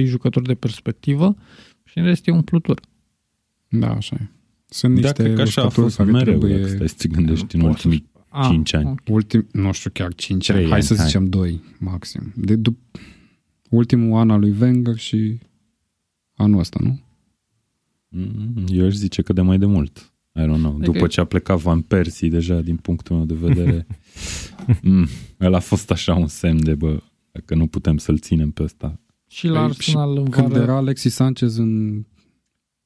2-3 jucători de perspectivă și în rest e umplutură. Da, așa e. Sunt niște Dacă așa a fost care mereu, trebuie... dacă stai să te gândești în ultimii a, 5 ani. Okay. Ultim, nu știu chiar 5 ani, hai să hai. zicem 2 maxim. De, dup- ultimul an al lui Wenger și anul ăsta, nu? Mm, eu aș zice că de mai de mult. I don't know. După ce a plecat Van Persie, deja, din punctul meu de vedere, mm, el a fost așa un semn de, bă, că nu putem să-l ținem pe ăsta. Și la păi, Arsenal în Când era Alexis Sanchez în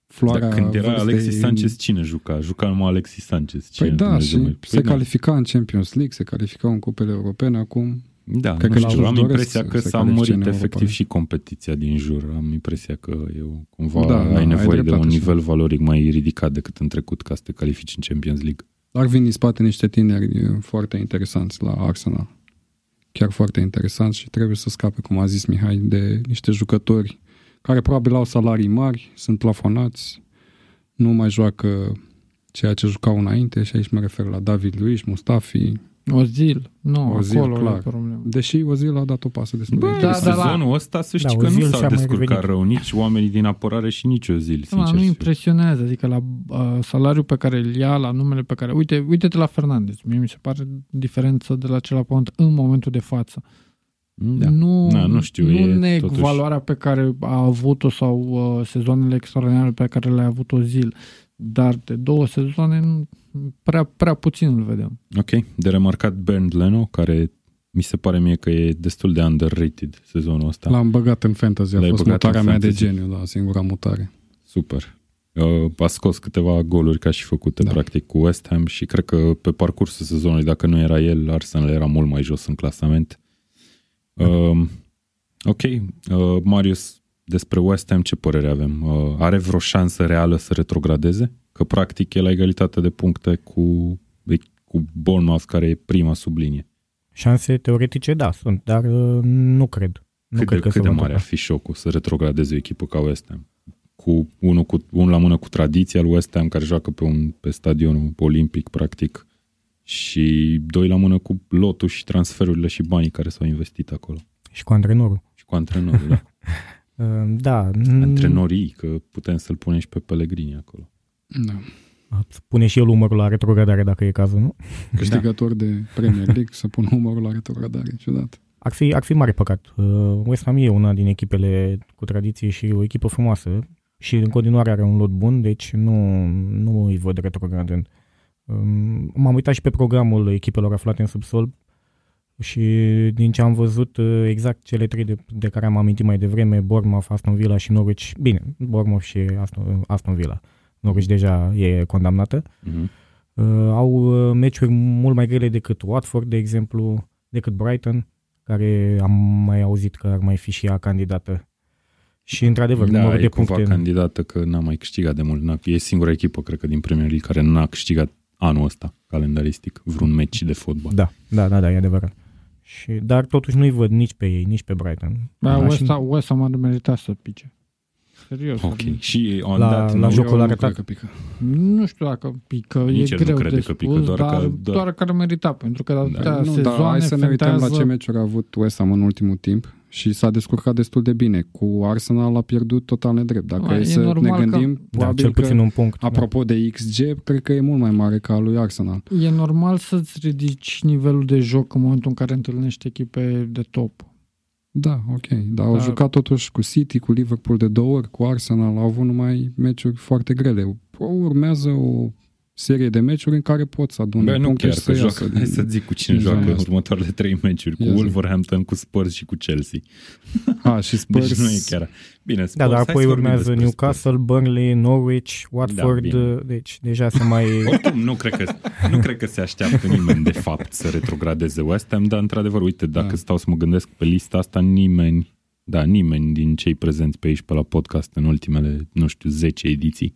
floarea da, când era Alexis Sanchez, în... cine juca? Juca numai Alexis Sanchez. Cine păi da, și păi se da. califica în Champions League, se califica în cupele europene, acum da, Cred nu că știu, am impresia că s-a mărit efectiv și competiția din jur. Am impresia că eu cumva da, ai nevoie ai de un nivel așa. valoric mai ridicat decât în trecut ca să te califici în Champions League. Ar vin în spate niște tineri foarte interesanți la Arsenal. Chiar foarte interesanți și trebuie să scape, cum a zis Mihai, de niște jucători care probabil au salarii mari, sunt plafonați, nu mai joacă ceea ce jucau înainte și aici mă refer la David Luiz, Mustafi, Ozil, nu, Ozil, acolo clar. e problemă. Deși Ozil a dat o pasă destul de da, sezonul da, ăsta să știi da, că Ozil nu s-a descurcat rău nici oamenii din apărare și nici Ozil, da, Nu impresionează, adică la uh, salariul pe care îl ia, la numele pe care... Uite, uite-te la Fernandez, mie mi se pare diferență de la celălalt pământ în momentul de față. Da. Nu, da, nu știu, nu e neg totuși... valoarea pe care a avut-o sau uh, sezoanele extraordinare pe care le-a avut Ozil, dar de două sezoane prea, prea puțin îl vedem. Ok, de remarcat Bernd Leno, care mi se pare mie că e destul de underrated sezonul ăsta. L-am băgat în fantasy, a L-ai fost mutarea mea de geniu, da, singura mutare. Super. Uh, a scos câteva goluri ca și făcute da. practic cu West Ham și cred că pe parcursul sezonului, dacă nu era el, Arsenal era mult mai jos în clasament. Uh, ok, uh, Marius, despre West Ham ce părere avem? Uh, are vreo șansă reală să retrogradeze? Că practic e la egalitate de puncte cu, cu Bournemouth, care e prima sublinie. Șanse teoretice, da, sunt, dar uh, nu cred. Nu cât cred de, că cât de mare ar fi șocul să retrogradeze o echipă ca West Ham? Cu unul, cu unul la mână cu tradiția lui West Ham, care joacă pe, un, pe stadionul olimpic, practic, și doi la mână cu lotul și transferurile și banii care s-au investit acolo. Și cu antrenorul. Și cu antrenorul, da. Uh, da. Antrenorii, că putem să-l punem și pe Pellegrini acolo. Da. Pune și el umărul la retrogradare dacă e cazul, nu? Câștigător da. de Premier League să pună umărul la retrogradare, ciudat. Ar fi, ar fi mare păcat. Uh, West Ham e una din echipele cu tradiție și o echipă frumoasă și în continuare are un lot bun, deci nu, nu îi văd retrogradând. Um, m-am uitat și pe programul echipelor aflate în subsol și din ce am văzut uh, exact cele trei de, de care am amintit mai devreme, Bournemouth, Aston Villa și Norwich, bine, Bournemouth și Aston, Aston Villa. Norwich deja e condamnată. Uh-huh. Uh, au uh, meciuri mult mai grele decât Watford, de exemplu, decât Brighton, care am mai auzit că ar mai fi și ea candidată. Și, într-adevăr, Da, numărul e de cumva puncte... candidată că n-a mai câștigat de mult. N-a, e singura echipă, cred că, din Premier League care n-a câștigat anul ăsta, calendaristic, vreun meci de fotbal. Da, da, da, da, e adevărat. Și, dar totuși nu-i văd nici pe ei, nici pe Brighton. Bă, Da, West, și- Ham- West Ham ar merita să pice. Serios. Ok. Și on La- that la note, jocul Eu nu arătat. cred că pică. Nu știu dacă pică, Nici e el nu greu crede de că pică, spus, doar dar că- doar, doar- că ar merita, pentru că atâtea Da. Nu, sezoane dar hai să ne uităm la fentează- ce meciuri a avut West Ham în ultimul timp și s-a descurcat destul de bine. Cu Arsenal a pierdut total nedrept. Dacă Mă, e e să ne normal că- gândim, Da, probabil cel puțin că, un punct. da. apropo de XG, cred că e mult mai mare ca al lui Arsenal. E normal să-ți ridici nivelul de joc în momentul în care întâlnești echipe de top. Da, ok. Dar au Da. jucat totuși cu City, cu Liverpool de două ori, cu Arsenal, au avut numai meciuri foarte grele. Urmează o serie de meciuri în care pot să adune Bă, nu puncte chiar, și că să joacă, iasă. hai din- să zic cu cine din joacă zona în asta. următoarele trei meciuri, cu Ia zi. Wolverhampton, cu Spurs și cu Chelsea. A, și Spurs... Deci nu e chiar... Bine, Spurs, Da, dar hai apoi să vorbim urmează despre Newcastle, Burnley, Norwich, Watford, bine. deci deja se mai... Spurs. Oricum, nu cred, că, nu cred că se așteaptă nimeni, de fapt, să retrogradeze West Ham, dar, într-adevăr, uite, dacă Da. stau să mă gândesc pe lista asta, nimeni, da, nimeni din cei prezenți pe aici, pe la podcast, în ultimele, nu știu, 10 ediții,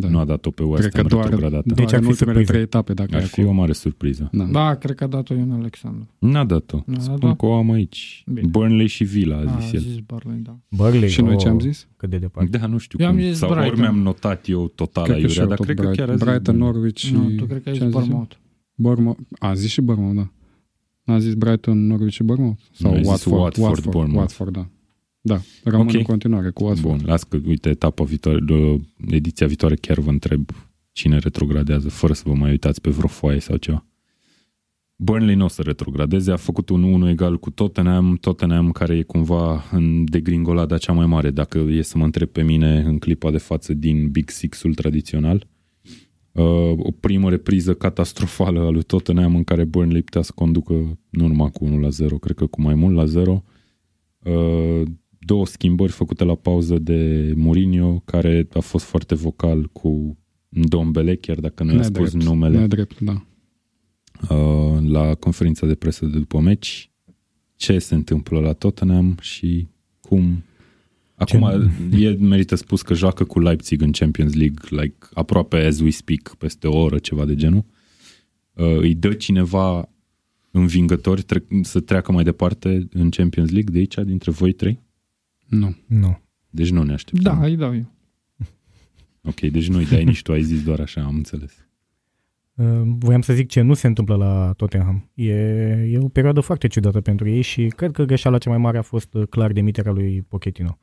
Da. nu a dat-o pe West Cred că Ham doar, retrogradată. doar Deci ar în fi ultimele surpriză. trei etape, dacă Ar e fi acolo. o mare surpriză. Da. Da, cred că a dat-o Ion Alexandru. N-a dat-o. N-a Spun dat-o? că o am aici. Bine. Burnley și Villa, a A, zis a el. zis Barley, da. Burnley, Și noi oh, ce am zis? Cât de departe. Da, nu știu Eu am cum. zis Sau ori Brighton. mi-am notat eu total Cred că și aiurea, eu dar tot cred că chiar a zis Brighton, Burnley. Norwich și... Nu, tu cred că ai ce zis am zis eu? Bournemouth. Bournemouth. A zis și Bournemouth, da. N-a zis Brighton, Norwich și Bournemouth? Sau Nu, ai zis Watford, Watford, Watford, Bournemouth. Watford, da. Da, rămân Ok. în continuare cu Watford. Bun, las că, uite, etapa viitoare, de, ediția viitoare chiar vă întreb cine retrogradează, fără să vă mai uitați pe vreo foaie sau ceva. Burnley nu o să retrogradeze, a făcut un 1 egal cu Tottenham, Tottenham care e cumva în degringolada cea mai mare, dacă e să mă întreb pe mine în clipa de față din Big Six-ul tradițional. Uh, o primă repriză catastrofală a lui Tottenham în care Burnley putea să conducă nu numai cu 1 la 0, cred că cu mai mult la 0. Uh, două schimbări făcute la pauză de Mourinho, care a fost foarte vocal cu Dombele, chiar dacă nu i-a spus numele Nedrept, da. uh, la conferința de presă de după meci, ce se întâmplă la Tottenham și cum... Acum e, merită spus că joacă cu Leipzig în Champions League, like, aproape as we speak, peste o oră, ceva de genul. Uh, îi dă cineva învingători tre- să treacă mai departe în Champions League de aici, dintre voi trei? Nu. Nu. Deci nu ne așteptăm. Da, îi dau eu. Ok, deci nu-i dai nici tu, ai zis doar așa, am înțeles. Uh, Voiam să zic ce nu se întâmplă la Tottenham. E, e o perioadă foarte ciudată pentru ei și cred că greșeala cea mai mare a fost uh, clar demiterea lui Pochettino.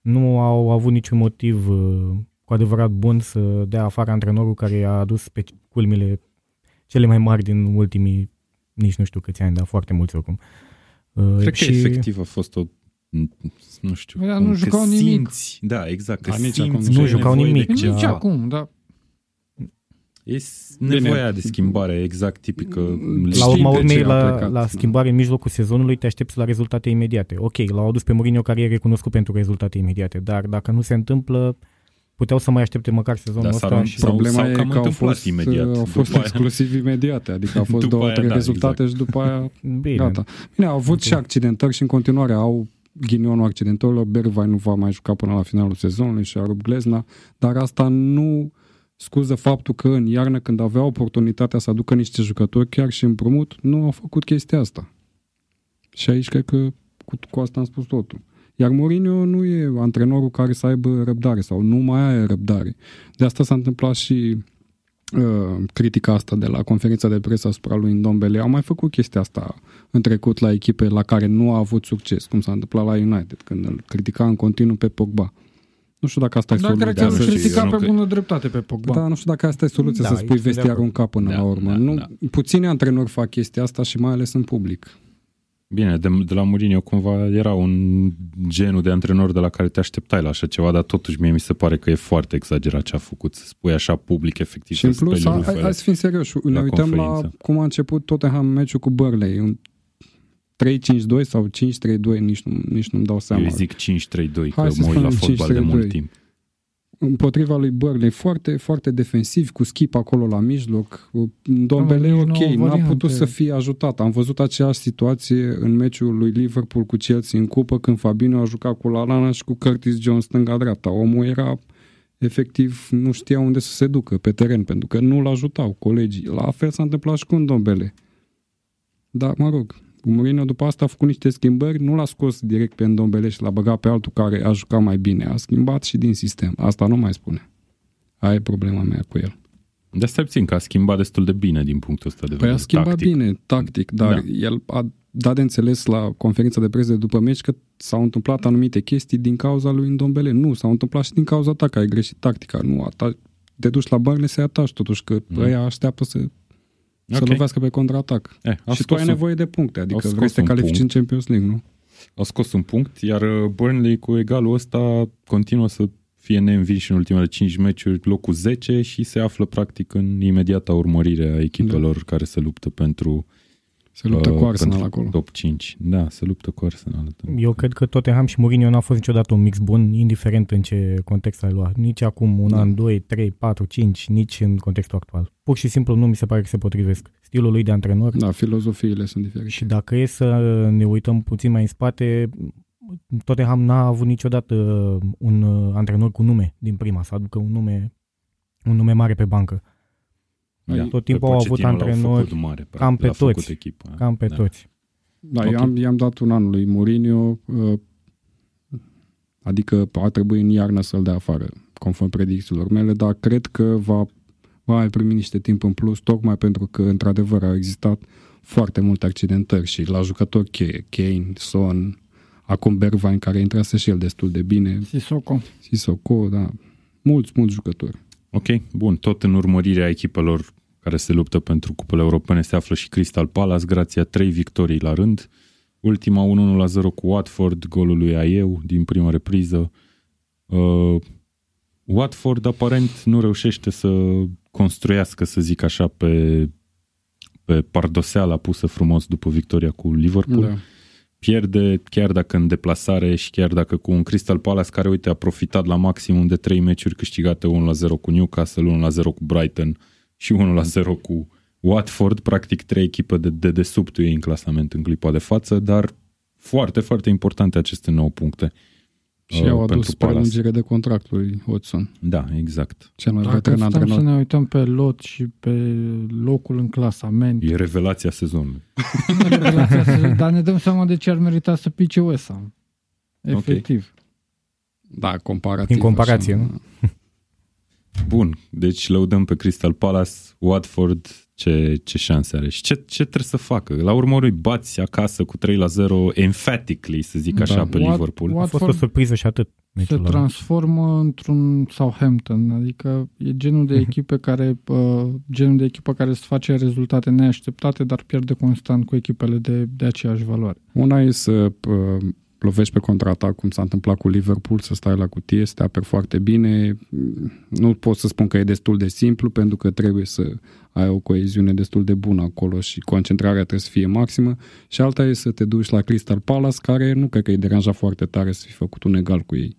Nu au avut niciun motiv uh, cu adevărat bun să dea afară antrenorul care i-a adus pe culmile cele mai mari din ultimii, nici nu știu câți ani, dar foarte mulți oricum. Uh, Cred că efectiv a fost o nu știu. Dar cum, nu că jucau nimic. Simți, da, exact. Că A, nici simți acum că nu e jucau nevoie nimic. De Nici ceva. acum, da. E nevoia de schimbare exact tipică. La Știi urma de urmei, ce a la, plecat, la da. schimbare în mijlocul sezonului te aștepți la rezultate imediate. Ok, l-au adus pe Mourinho care e recunoscut pentru rezultate imediate, dar dacă nu se întâmplă, puteau să mai aștepte măcar sezonul Da, ăsta. s-ar- și... Sau- Problema sau e cam că au întâmplat fost, imediat. au fost După aia- exclusiv imediate, adică au fost După două, aia, trei da, rezultate și după aia Bine, gata. Bine, au avut Ok. și accidentări și în continuare au ghinionul accidentelor. Bergwijn nu va mai juca până la finalul sezonului și a rupt glezna, dar asta nu scuză faptul că în iarnă când avea oportunitatea să aducă niște jucători, chiar și împrumut, nu au făcut chestia asta. Și aici cred că cu, cu asta am spus totul. Iar Mourinho nu e antrenorul care să aibă răbdare sau nu mai are răbdare. De asta s-a întâmplat și uh, critica asta de la conferința de presă asupra lui Ndombele. Au mai făcut chestia asta în trecut la echipe la care nu a avut succes, cum s-a întâmplat la United, când îl critica în continuu pe Pogba. Nu știu dacă asta e Dar cred soluția. că nu îl știu, să- critica eu nu pe cred. bună dreptate pe Pogba. da, nu știu dacă asta e soluția, Da, să spui sunt de vestiarul în acord. cap până Da, la urmă. da, nu, da. Puțini antrenori fac chestia asta și mai ales în public. Bine, de, de la Mourinho cumva era un genul de antrenor de la care te așteptai la așa ceva, dar totuși mie mi se pare că e foarte exagerat ce a făcut, să spui așa public, efectiv, Și în să plus, speli hai, rufele. hai să fim serioși, ne la uităm la conferință. cum a început Tottenham meciul cu Burnley, un 3-5-2 sau 5-3-2, nici, nu, nici nu-mi dau seama. Eu zic 5-3-2, că Hai să mă uit la spunem fotbal de 5-3-2. mult timp. Împotriva lui Burnley, foarte, foarte defensiv, cu skip acolo la mijloc. Dombele, Am ok, văzut o n-a variantă. putut să fie ajutat. Am văzut aceeași situație în meciul lui Liverpool cu Chelsea în cupă, când Fabinho a jucat cu Lalana și cu Curtis Jones stânga-dreapta. Omul era efectiv, nu știa unde să se ducă pe teren, pentru că nu-l ajutau colegii. La fel s-a întâmplat și cu Ndombele. Dar, mă rog, Mourinho după asta a făcut niște schimbări, nu l-a scos direct pe Ndombele și l-a băgat pe altul care a jucat mai bine. A schimbat și din sistem. Asta nu mai spune. Aia e problema mea cu el. De asta puțin că a schimbat destul de bine din punctul ăsta de Păi vedere. a schimbat tactic. bine, tactic, dar Da. da. el a dat de înțeles la conferința de presă de după meci că s-au întâmplat anumite chestii din cauza lui Ndombele. Nu, s-au întâmplat și din cauza ta, că ai greșit tactica. Nu, ata- te duci la bărle să-i ataci totuși, că Mm. mm. ăia așteaptă să, să Ok. lovească pe contraatac. Eh, au și tu scos ai un- nevoie de puncte, adică scos vrei să te un califici punct. în Champions League, nu? Au scos un punct, iar uh, Burnley cu egalul ăsta continuă să fie neînvinși în ultimele 5 meciuri, locul 10 și se află practic în imediata urmărire a echipelor da. care se luptă pentru Se luptă uh, cu Arsenal pentru acolo. top 5. Da, se luptă cu Arsenal. Eu cred că Tottenham și Mourinho n-a fost niciodată un mix bun, indiferent în ce context ai luat. Nici acum un Da. an, doi, trei, patru, cinci, nici în contextul actual. Pur și simplu nu mi se pare că se potrivesc. Stilul lui de antrenor Da, filozofiile sunt diferite. și dacă e să ne uităm puțin mai în spate, Tottenham n-a avut niciodată un uh, antrenor cu nume din prima, să aducă un nume, un nume mare pe bancă. Da, tot timpul au avut Pochettino l-au antrenori făcut mare, practic, cam pe l-a făcut toți. Echipa. Cam pe da. toți. Da, Ok. okay. i-am, i-am dat un an lui Mourinho, uh, adică a trebuit în iarnă să-l dea afară, conform predicțiilor mele, dar cred că va, va mai primi niște timp în plus, tocmai pentru că, într-adevăr, au existat foarte multe accidentări și la jucători cheie, Kane, Son, acum Bergwijn, care intrase și el destul de bine, Sissoko. Sissoko, da, mulți, mulți jucători. Ok, bun. Tot în urmărirea echipelor care se luptă pentru cupele europene se află și Crystal Palace, grație a trei victorii la rând. Ultima 1-1-0 cu Watford, golul lui Aeu din prima repriză. Uh, Watford aparent nu reușește să construiască, să zic așa, pe, pe pardoseala pusă frumos după victoria cu Liverpool. Da. pierde, chiar dacă în deplasare și chiar dacă cu un Crystal Palace care, uite, a profitat la maximum de trei meciuri câștigate 1-0 cu Newcastle, 1-0 cu Brighton și 1-0 cu Watford, practic trei echipe de, de desubtul ei în clasament în clipa de față, dar foarte, foarte importante aceste 9 puncte. Și uh, au adus pentru Palace. prelungire de contract lui Hodgson, Da, exact. cel mai Dacă veteran stăm să antrenor. ne uităm pe lot și pe locul în clasament, E revelația sezonului. nu revelația să- dar ne dăm seama de ce ar merita să pice West Ham. Efectiv. Da, comparativ. Prin comparație, așa, nu? Bun, deci lăudăm pe Crystal Palace, Watford, ce, ce șanse are și ce, ce trebuie să facă. La urmă îi bați acasă cu 3 la 0 emphatically, să zic așa, Da. pe Wat- Liverpool. A fost o Watford surpriză și atât. se meciul ăla. transformă într-un Southampton, adică e genul de echipe care uh, genul de echipă care îți face rezultate neașteptate, dar pierde constant cu echipele de, de aceeași valoare. Una e să uh, lovești pe contraatac, cum s-a întâmplat cu Liverpool, să stai la cutie, să te aperi foarte bine. Nu pot să spun că e destul de simplu, pentru că trebuie să ai o coeziune destul de bună acolo și concentrarea trebuie să fie maximă. Și alta e să te duci la Crystal Palace, care nu cred că îi deranja foarte tare să fi făcut un egal cu ei.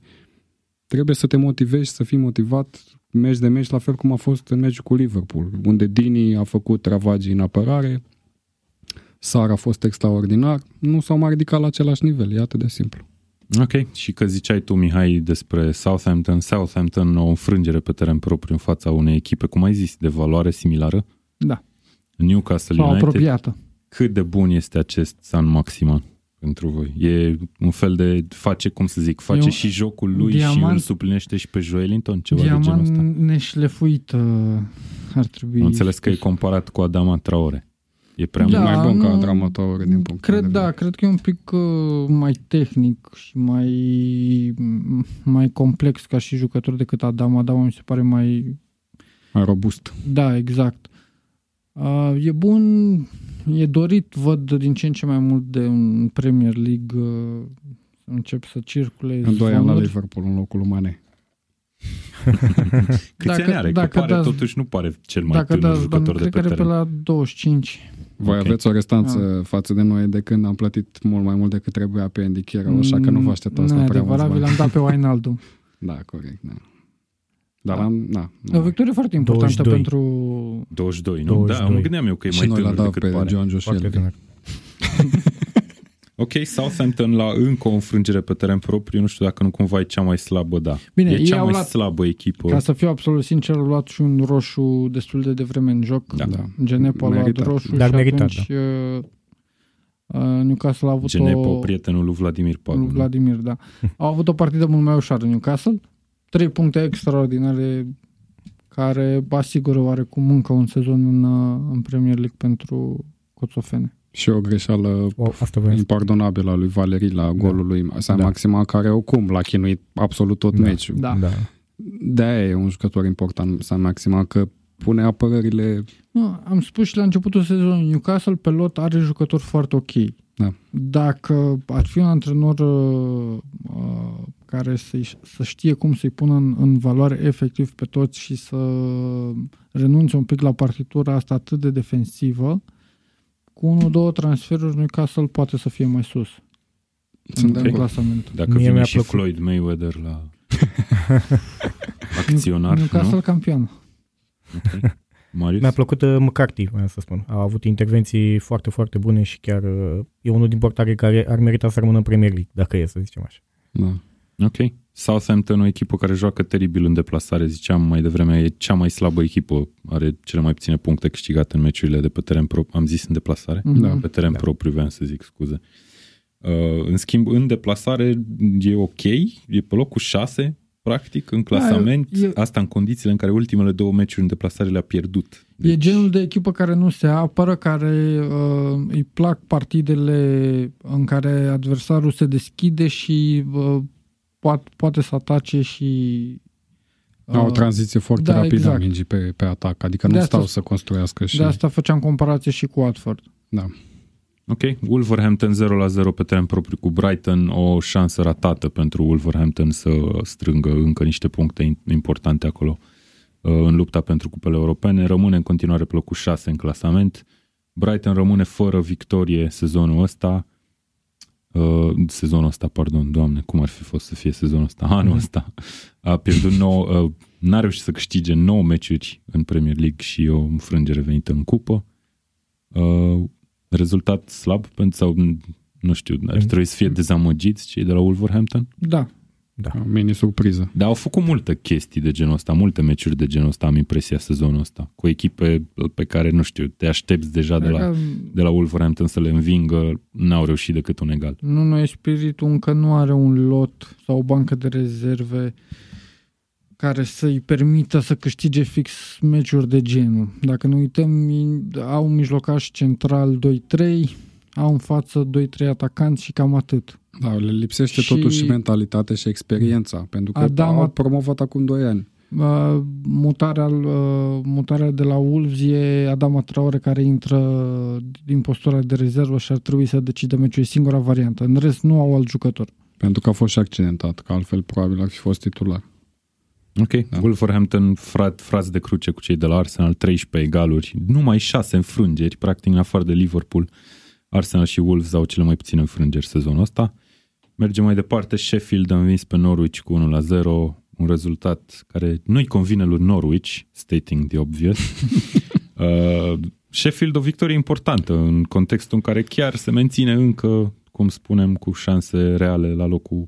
Trebuie să te motivezi, să fii motivat meci de meci, la fel cum a fost în meciul cu Liverpool, unde Dini a făcut ravagii în apărare, Sar a fost extraordinar, nu s-au mai ridicat la același nivel, e atât de simplu. Ok, și că ziceai tu, Mihai, despre Southampton, Southampton o înfrângere pe teren propriu în fața unei echipe, cum ai zis, de valoare similară, Da, Newcastle sau United. apropiată. Cât de bun este acest San Maximan pentru voi? E un fel de, face, cum să zic, face E un și jocul lui și diamant- îl suplinește și pe Joelinton, ceva de genul Diamant ăsta. neșlefuit uh, ar trebui. Am înțeles că e comparat cu Adama Traore. E prea Da, mult. mai bun ca nu- Dramatoare din punct Cred, de vedere. da, cred că e un pic uh, mai tehnic și mai, mai complex ca și jucător decât Adam. Adam mi se pare mai... Mai robust. Da, exact. Uh, e bun, e dorit, văd din ce în ce mai mult de un Premier League uh, să încep să circule În doi ani la zvonuri. Liverpool, în locul lui Mane. Câți Dacă- ani are? Că dacă pare, dați- totuși nu pare cel mai Dacă tânăr dați bani, jucător de cred pe că are pe teren. la 25. Voi Ok. aveți o restanță Ah. față de noi de când am plătit mult mai mult decât trebuia pe Andy Carroll, așa că nu vă așteptați Mm, la nu e prea mulți adevărat, vi bani. l-am dat pe Wijnaldum. Da, corect. Da. Dar Da. am, na, O victorie foarte importantă 22. pentru... 22, nu? 22. Da, mă gândeam eu că e și mai noi l-a tânăr dat decât pe pare. John Joe Foarte Shelby. tânăr. Ok, Southampton la încă o înfrângere pe teren propriu, nu știu dacă nu cumva e cea mai slabă, da. Bine, e ei cea au mai luat- slabă echipă. Ca să fiu absolut sincer, au luat și un roșu destul de devreme în joc. Da. Da. Genepo a luat Meritat. roșu Dar și meritat, atunci uh, uh, Newcastle a avut Genepo, o... prietenul lui Vladimir Pagu. lui nu? Vladimir, da. Au avut o partidă mult mai ușoară Newcastle. Trei puncte extraordinare care asigură oarecum încă un sezon în, uh, în Premier League pentru Coțofene. Și o greșeală O, asta vreau să impardonabilă a lui Valerii la golul lui Sam Da. Maxima, care oricum l-a chinuit absolut tot Da. meciul. Da. Da. De-aia e un jucător important Sam Maxima, că pune apărările Nu, am spus și la începutul sezonului, Newcastle pe lot are jucători foarte ok. Da. Dacă ar fi un antrenor uh, uh, care să, să știe cum să-i pună în, în valoare efectiv pe toți și să renunțe un pic la partitura asta atât de defensivă, cu unul, două transferuri, Newcastle poate să fie mai sus Sunt de în acord. clasament. Dacă Mie vine mi-a și plăcut. Floyd Mayweather la acționar, Newcastle nu? campion. Ok. Marius? Mi-a plăcut uh, McCarthy, vreau să spun. A avut intervenții foarte, foarte bune și chiar uh, e unul din portarii care ar merita să rămână în Premier League, dacă e, să zicem așa. Da. Ok. Southampton, o echipă care joacă teribil în deplasare, ziceam mai devreme, e cea mai slabă echipă, are cele mai puține puncte câștigate în meciurile de pe teren propriu. Am zis în deplasare? Mhm. Da. Pe teren Da. propriu, vreau să zic, scuze. Uh, în schimb, în deplasare e ok, e pe locul 6, practic, în clasament. e- Asta în condițiile în care ultimele două meciuri în deplasare le-a pierdut. E genul de echipă care nu se apără, care uh, îi plac partidele în care adversarul se deschide și uh, poate, poate să atace și... Au o tranziție foarte da, rapidă exact. a mingii pe, pe atac, adică De nu asta- stau să construiască și... De asta făceam comparație și cu Watford. Da. Ok, Wolverhampton 0 la 0 pe teren propriu cu Brighton, o șansă ratată pentru Wolverhampton să strângă încă niște puncte in- importante acolo uh, în lupta pentru cupele europene. Rămâne în continuare pe locul 6 în clasament. Brighton rămâne fără victorie sezonul ăsta. Uh, sezonul ăsta, pardon, doamne, cum ar fi fost să fie sezonul ăsta? Anul ăsta. A pierdut 9, uh, n-a reușit să câștige 9 meciuri în Premier League și o înfrângere venită în cupă. Uh, rezultat slab pentru sau nu știu, ar trebui să fie dezamăgiți cei de la Wolverhampton. Da. Da. Mini surpriză. Dar au făcut multe chestii de genul ăsta, multe meciuri de genul ăsta, am impresia sezonul ăsta, cu echipe pe care, nu știu, te aștepți deja de la, Adică de la Wolverhampton să le învingă, n-au reușit decât un egal. Nu, nu e spiritul, încă nu are un lot sau o bancă de rezerve care să-i permită să câștige fix meciuri de genul. Dacă ne uităm, i- au un mijlocaș central 2-3, au în față 2-3 atacanți și cam atât. Da, le lipsește Și- totuși și mentalitatea și experiența, pentru că Adam au a- promovat acum 2 ani. Uh, mutarea, uh, mutarea de la Wolves e Adama Traore care intră din postura de rezervă și ar trebui să decide meciul. E singura variantă. În rest nu au alt jucător. Pentru că a fost și accidentat, că altfel probabil ar fi fost titular. Ok, da. Wolverhampton frat, frați de cruce cu cei de la Arsenal, 13 egaluri, numai 6 înfrângeri, practic în afară de Liverpool. Arsenal și Wolves au cele mai puține înfrângeri sezonul ăsta. Mergem mai departe, Sheffield a învins pe Norwich cu 1 la 0, un rezultat care nu-i convine lui Norwich, stating the obvious. uh, Sheffield o victorie importantă în contextul în care chiar se menține încă, cum spunem, cu șanse reale la locul 4-5,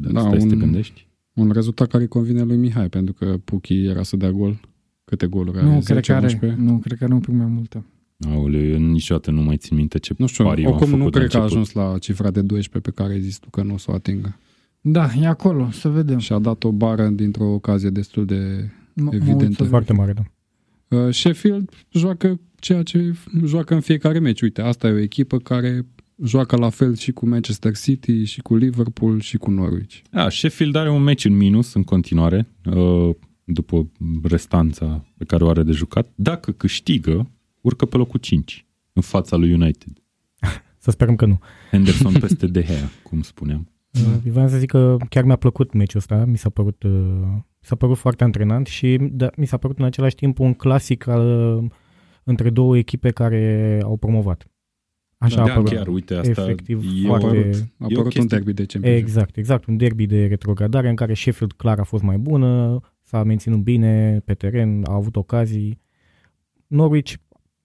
dacă Da, stai să te un- gândești. Un rezultat care convine lui Mihai, pentru că Puchi era să dea gol. Câte goluri are? Nu, 10, cred că are, 11? nu, cred că are un pic mai multe. Aoleu, eu niciodată nu mai țin minte ce Nu știu, pariu am oricum nu făcut cred la că a început. ajuns la cifra de 12 pe care ai zis tu că nu o să o atingă. Da, e acolo, să vedem. Și a dat o bară dintr-o ocazie destul de... M- mă Evident. uit să Foarte mare, da. Uh, Sheffield joacă ceea ce joacă în fiecare meci. Uite, asta e o echipă care joacă la fel și cu Manchester City, și cu Liverpool, și cu Norwich. Da, Sheffield are un meci în minus în continuare, uh, după restanța pe care o are de jucat. Dacă câștigă, urcă pe locul 5, în fața lui United. Să sperăm că nu. Henderson peste De Gea, cum spuneam. Uh, Vreau să zic că chiar mi-a plăcut meciul ăsta, mi s-a părut, uh, mi s-a părut foarte antrenant și da, mi s-a părut în același timp un clasic al, uh, între două echipe care au promovat. Așa da, a părut. chiar, uite, asta efectiv e foarte... o, A E o apărut un chestie- derby de Championship. Exact, exact. Un derby de retrogradare în care Sheffield clar a fost mai bună, s-a menținut bine pe teren, a avut ocazii. Norwich,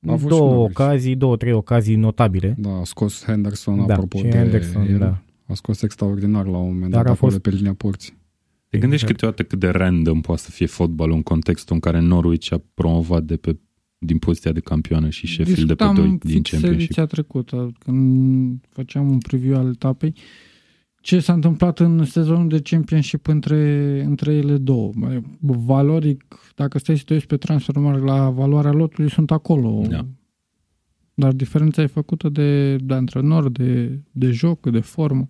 A avut și două Norwich. ocazii, două, trei ocazii notabile. Da, a scos Henderson, Da, apropo și de Henderson, el. da. A scos extraordinar la un moment Dar dat a acolo fost- pe linia porții. Te gândești Exact. câteodată cât de random poate să fie fotbalul în contextul în care Norwich a promovat de pe, din poziția de campioană și Sheffield de pe 2 din fix Championship. ediția trecută, când făceam un preview al etapei, ce s-a întâmplat în sezonul de Championship între, între ele două. Mai, Valoric, dacă stai să te uiți pe transfermare la valoarea lotului, sunt acolo. Da. Dar diferența e făcută de, de antrenor, de, de joc, de formă.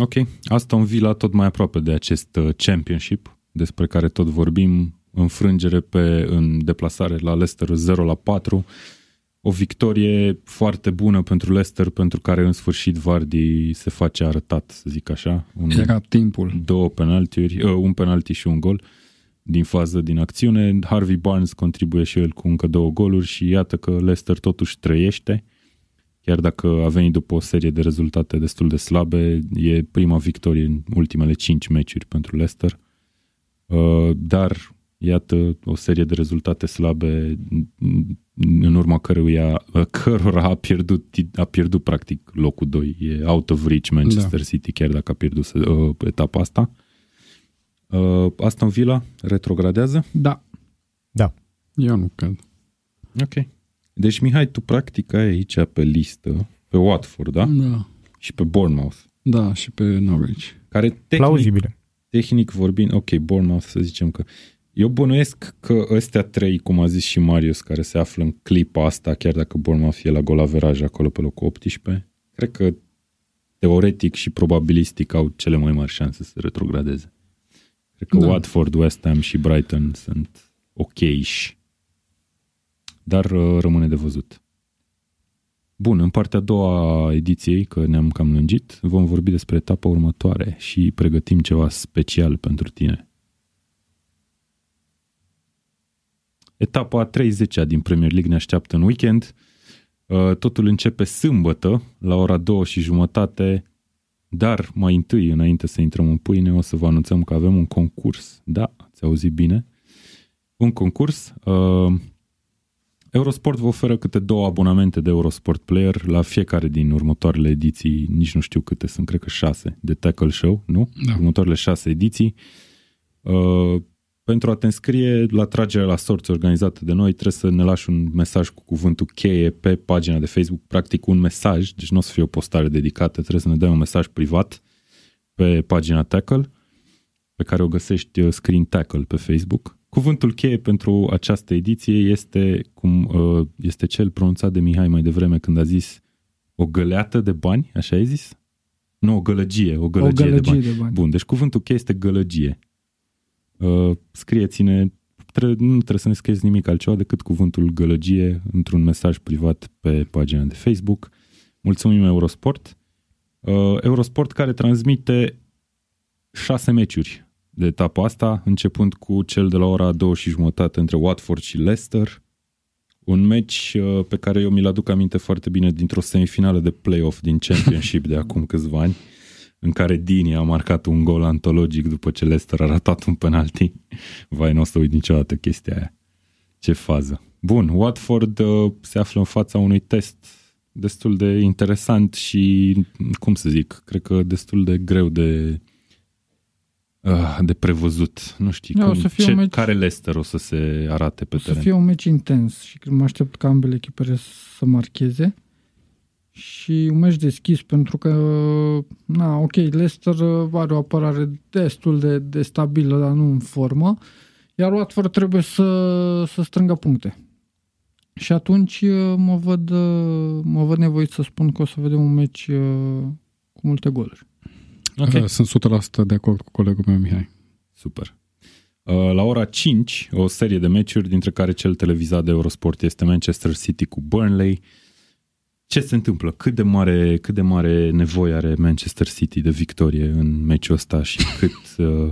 Ok, Aston Villa tot mai aproape de acest uh, Championship, despre care tot vorbim, înfrângere pe, în deplasare la Leicester 0 la 4, o victorie foarte bună pentru Leicester, pentru care în sfârșit Vardy se face arătat, să zic așa. Un, Era timpul. două penaltiuri, uh, un penalti și un gol din fază din acțiune. Harvey Barnes contribuie și el cu încă două goluri și iată că Leicester totuși trăiește. Chiar dacă a venit după o serie de rezultate destul de slabe, e prima victorie în ultimele cinci meciuri pentru Leicester. Uh, Dar, iată, o serie de rezultate slabe în urma căruia, cărora a pierdut, a pierdut practic locul 2. E out of reach Manchester da. City, chiar dacă a pierdut uh, etapa asta. Uh, Aston Villa retrogradează? Da, Eu nu cred. Ok. Deci, Mihai, tu practic ai aici pe listă pe Watford, da? Da. Și pe Bournemouth, Da, și pe Norwich. care tehnic, Plauzibile. tehnic vorbind, ok, Bournemouth să zicem că eu bănuiesc că ăstea trei, cum a zis și Marius, care se află în clipa asta, chiar dacă Bournemouth e la golaveraj acolo pe locul 18, cred că teoretic și probabilistic au cele mai mari șanse să retrogradeze. Cred că Da. Watford, West Ham și Brighton sunt ok-iși. Dar uh, rămâne de văzut. Bun, în partea a doua a ediției, că ne-am cam lungit, vom vorbi despre etapa următoare și pregătim ceva special pentru tine. Etapa a 30 din Premier League ne așteaptă în weekend. Uh, Totul începe sâmbătă, la ora 2 și jumătate, dar mai întâi, înainte să intrăm în pâine, o să vă anunțăm că avem un concurs. Da, ați auzit bine. Un concurs. Uh, Eurosport vă oferă câte două abonamente de Eurosport Player la fiecare din următoarele ediții, nici nu știu câte sunt, cred că șase, de Tackle Show, nu? Da. Următoarele șase ediții. Uh, pentru a te înscrie la tragerea la sorți organizată de noi, trebuie să ne lași un mesaj cu cuvântul cheie pe pagina de Facebook, practic un mesaj, deci nu o să fie o postare dedicată, trebuie să ne dai un mesaj privat pe pagina Tackle, pe care o găsești uh, Screen Tackle pe Facebook. Cuvântul cheie pentru această ediție este, cum uh, este cel pronunțat de Mihai mai devreme când a zis o găleată de bani, așa ai zis? Nu, o gălăgie, o gălăgie, o gălăgie de bani. de bani. Bun, deci cuvântul cheie este gălăgie. Uh, scrieți-ne, tre- nu trebuie să ne scrieți nimic altceva decât cuvântul gălăgie într-un mesaj privat pe pagina de Facebook. Mulțumim Eurosport. Uh, Eurosport care transmite șase meciuri de etapa asta, începând cu cel de la ora 2 și jumătate între Watford și Leicester. Un meci uh, pe care eu mi-l aduc aminte foarte bine dintr-o semifinală de playoff din Championship de acum câțiva ani, în care Dini a marcat un gol antologic după ce Leicester a ratat un penalti. Vai, nu o să uit niciodată chestia aia. Ce fază. Bun, Watford uh, se află în fața unui test destul de interesant și, cum să zic, cred că destul de greu de uh, de prevăzut. Nu știu Da, o cum, să fie ce, un meci- care Leicester o să se arate pe O să teren. fie un meci intens și mă aștept ca ambele echipele să marcheze și un meci deschis pentru că, na, ok, Leicester are o apărare destul de, de stabilă, dar nu în formă, iar Watford trebuie să, să strângă puncte. Și atunci uh, mă văd, uh, mă văd nevoit să spun că o să vedem un meci uh, cu multe goluri. Ok. Uh, Sunt 100% de acord cu colegul meu, Mihai. Super. Uh, La ora 5, o serie de meciuri, dintre care cel televizat de Eurosport este Manchester City cu Burnley. Ce se întâmplă? Cât de mare, cât de mare nevoie are Manchester City de victorie în meciul ăsta și cât, uh,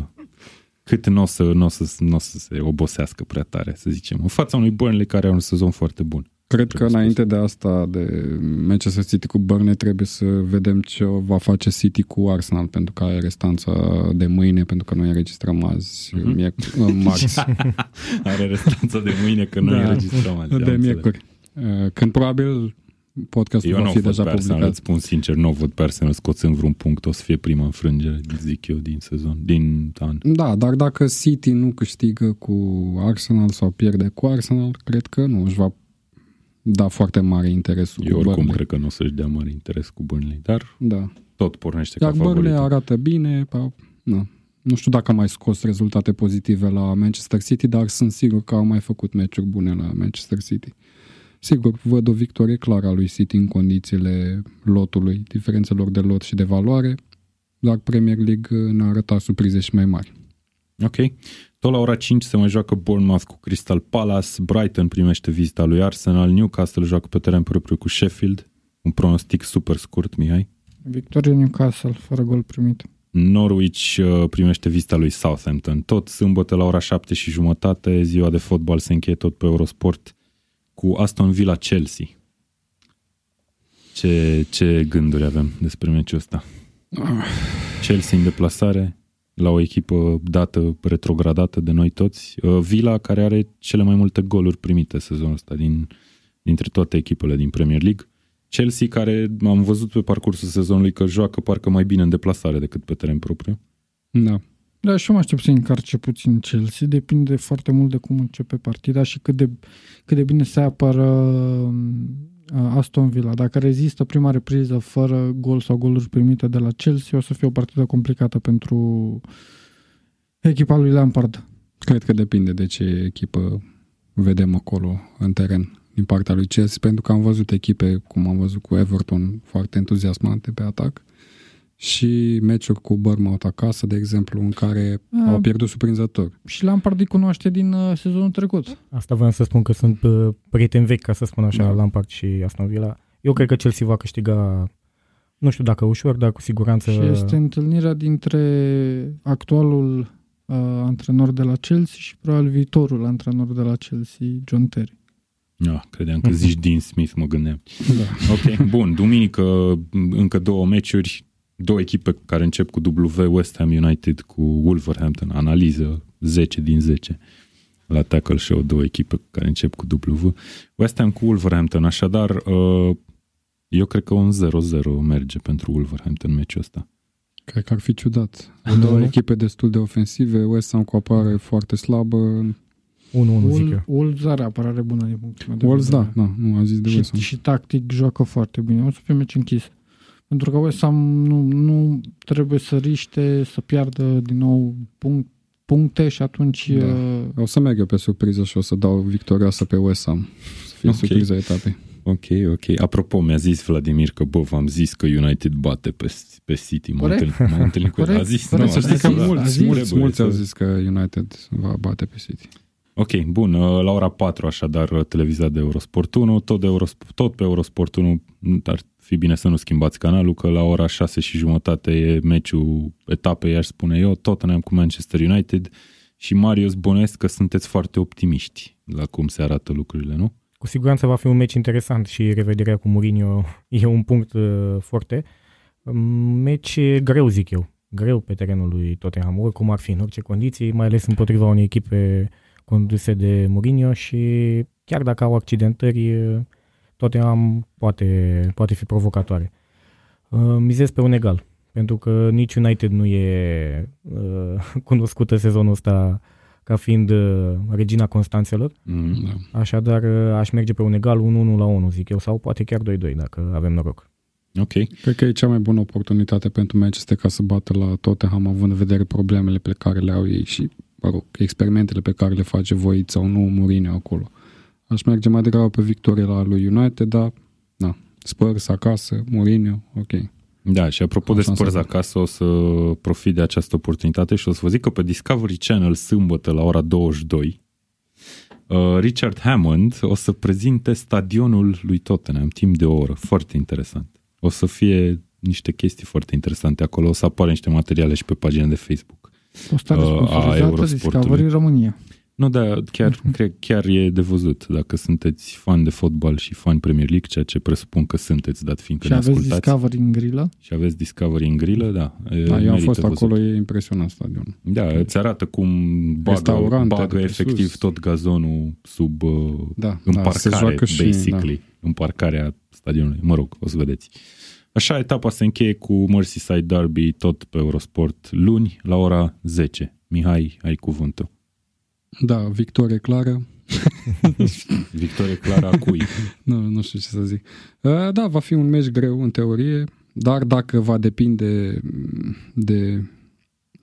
cât nu o să, n-o să, n-o să se obosească prea tare, să zicem, în fața unui Burnley care are un sezon foarte bun. Cred că Trebuie înainte de asta, de Manchester City cu Burnley, trebuie să vedem ce va face City cu Arsenal, pentru că are restanța de mâine, pentru că noi înregistrăm azi, Mhm. miec- marți, Are restanța de mâine că noi Da. înregistrăm azi. am de înțeles. miercuri. Uh, Când probabil podcastul Eu va nu fi văd deja pe Arsenal, publicat. îți spun sincer, nu văd pe Arsenal scoțând vreun punct, o să fie prima înfrângere, zic eu, din sezon, din an. Da, dar dacă City nu câștigă cu Arsenal sau pierde cu Arsenal, cred că nu își va da foarte mare interesul Eu cu oricum Burnley. cred că nu o să-și dea mare interes cu Burnley, dar Da. tot pornește Iar ca Burnley favorit. arată bine, pa, na. nu știu dacă a mai scos rezultate pozitive la Manchester City, dar sunt sigur că au mai făcut meciuri bune la Manchester City. Sigur, văd o victorie clară a lui City în condițiile lotului, diferențelor de lot și de valoare, dar Premier League ne-a arătat surprize și mai mari. Ok. Tot la ora 5 se mai joacă Bournemouth cu Crystal Palace, Brighton primește vizita lui Arsenal, Newcastle joacă pe teren propriu cu Sheffield, un pronostic super scurt, Mihai. Victorie Newcastle, fără gol primit. Norwich uh, primește vizita lui Southampton. Tot sâmbătă la ora 7 și jumătate, ziua de fotbal se încheie tot pe Eurosport cu Aston Villa Chelsea. Ce, ce gânduri avem despre meciul ăsta? Chelsea în deplasare la o echipă dată, retrogradată de noi toți. Uh, Villa care are cele mai multe goluri primite sezonul ăsta din, dintre toate echipele din Premier League. Chelsea care am văzut pe parcursul sezonului că joacă parcă mai bine în deplasare decât pe teren propriu. Da. Da, și eu mă aștept să încarce puțin Chelsea. Depinde foarte mult de cum începe partida și cât de, cât de bine se apără uh, Aston Villa. Dacă rezistă prima repriză fără gol sau goluri primite de la Chelsea, o să fie o partidă complicată pentru echipa lui Lampard. Cred că depinde de ce echipă vedem acolo în teren din partea lui Chelsea, pentru că am văzut echipe, cum am văzut cu Everton, foarte entuziasmante pe atac și meciuri cu Bournemouth acasă, de exemplu, în care Ah. au pierdut surprinzător. Și Lampard îi cunoaște din uh, sezonul trecut. Asta vreau să spun că sunt uh, prieteni vechi, ca să spun așa, Da. da. Lampard și Aston Villa. Eu cred că Chelsea va câștiga, nu știu dacă ușor, dar cu siguranță... Și este întâlnirea dintre actualul uh, antrenor de la Chelsea și probabil viitorul antrenor de la Chelsea, John Terry. Ah, credeam că zici Dean Smith, mă gândeam. Da. Ok, bun. Duminică încă două meciuri, două echipe care încep cu W, West Ham United cu Wolverhampton. Analiză 10 din 10 la Tackle Show, două echipe care încep cu W. West Ham cu Wolverhampton, așadar uh, eu cred că un 0-0 merge pentru Wolverhampton meciul ăsta. Cred că ar fi ciudat. Două echipe destul de ofensive, West Ham cu apărare foarte slabă. 1-1, zic eu. Wolves are apărare bună din punctul meu de Wolves, da, vedere. da, nu, am zis de West Și, Ham. și tactic joacă foarte bine. O să fie meci închis. Pentru că West Ham nu, nu trebuie să riște, să piardă din nou punct, puncte și atunci Da. uh, O să merg eu pe surpriză și o să dau victorioasă pe West Ham. Să fie Ok. surpriza etapei. Ok, ok. Apropo, mi-a zis Vladimir că, bă, v-am zis că United bate pe, pe City. M-am Corect. întâlnit, m-am întâlit cu el. A Corect, zis, corect. nu, Să a știi zis, că da, mulți, zis. mulți, trebuie mulți să- au zis că United va bate pe City. Ok, bun. uh, La ora 4, așadar, uh, televizat de Eurosport 1, tot, de Eurosport, tot pe Eurosport 1, ar fi bine să nu schimbați canalul, că la ora 6 și jumătate e meciul etapei, aș spune eu, Tottenham cu Manchester United și Marius Bănuiesc că sunteți foarte optimiști la cum se arată lucrurile, nu? Cu siguranță va fi un meci interesant și revederea cu Mourinho e un punct uh, foarte. Meci greu, zic eu. Greu pe terenul lui Tottenham, oricum ar fi, în orice condiții, mai ales împotriva unei echipe conduse de Mourinho și chiar dacă au accidentări, uh, Tottenham poate, poate fi provocatoare. Uh, Mizez pe un egal, pentru că nici United nu e uh, cunoscută sezonul ăsta ca fiind uh, regina Constanțelor. Mm. Da. Așadar, aș merge pe un egal 1-1 la 1, zic eu, sau poate chiar 2-2, dacă avem noroc. Ok. Cred că e cea mai bună oportunitate pentru Manchester ca să bată la Tottenham, având în vedere problemele pe care le au ei și, mă rog, experimentele pe care le face voit sau nu Mourinho acolo. Aș merge mai degrabă pe victorie la lui United, dar, na, Spurs acasă, Mourinho, ok. Da, și apropo Am de șanse Spurs bună. acasă, o să profit de această oportunitate și o să vă zic că pe Discovery Channel sâmbătă la ora 22 uh, Richard Hammond o să prezinte stadionul lui Tottenham timp de o oră. Foarte interesant. O să fie niște chestii foarte interesante acolo. O să apară niște materiale și pe pagina de Facebook. postare Uh, a sponsorizată Eurosportului. Discovery România. Nu, da, chiar, cred, chiar e de văzut dacă sunteți fan de fotbal și fan Premier League, ceea ce presupun că sunteți, dat fiindcă Și ne aveți ascultați. Discovery în grilă? Și aveți Discovery în grilă, da. e, Da, eu am merită fost văzut. acolo, e impresionant stadionul. Da, îți arată cum bagă, Restaurante bagă de pe efectiv sus. tot gazonul sub uh, Da, în da, se parcare, joacă și- basically, în parcarea stadionului. Mă rog, o să vedeți. Așa, etapa se încheie cu Merseyside Derby tot pe Eurosport luni la ora 10. Mihai, ai cuvântul. Da, victorie clară. Victorie clară a cui? Nu, nu știu ce să zic. Uh, Da, va fi un meci greu în teorie, dar dacă va depinde mm, de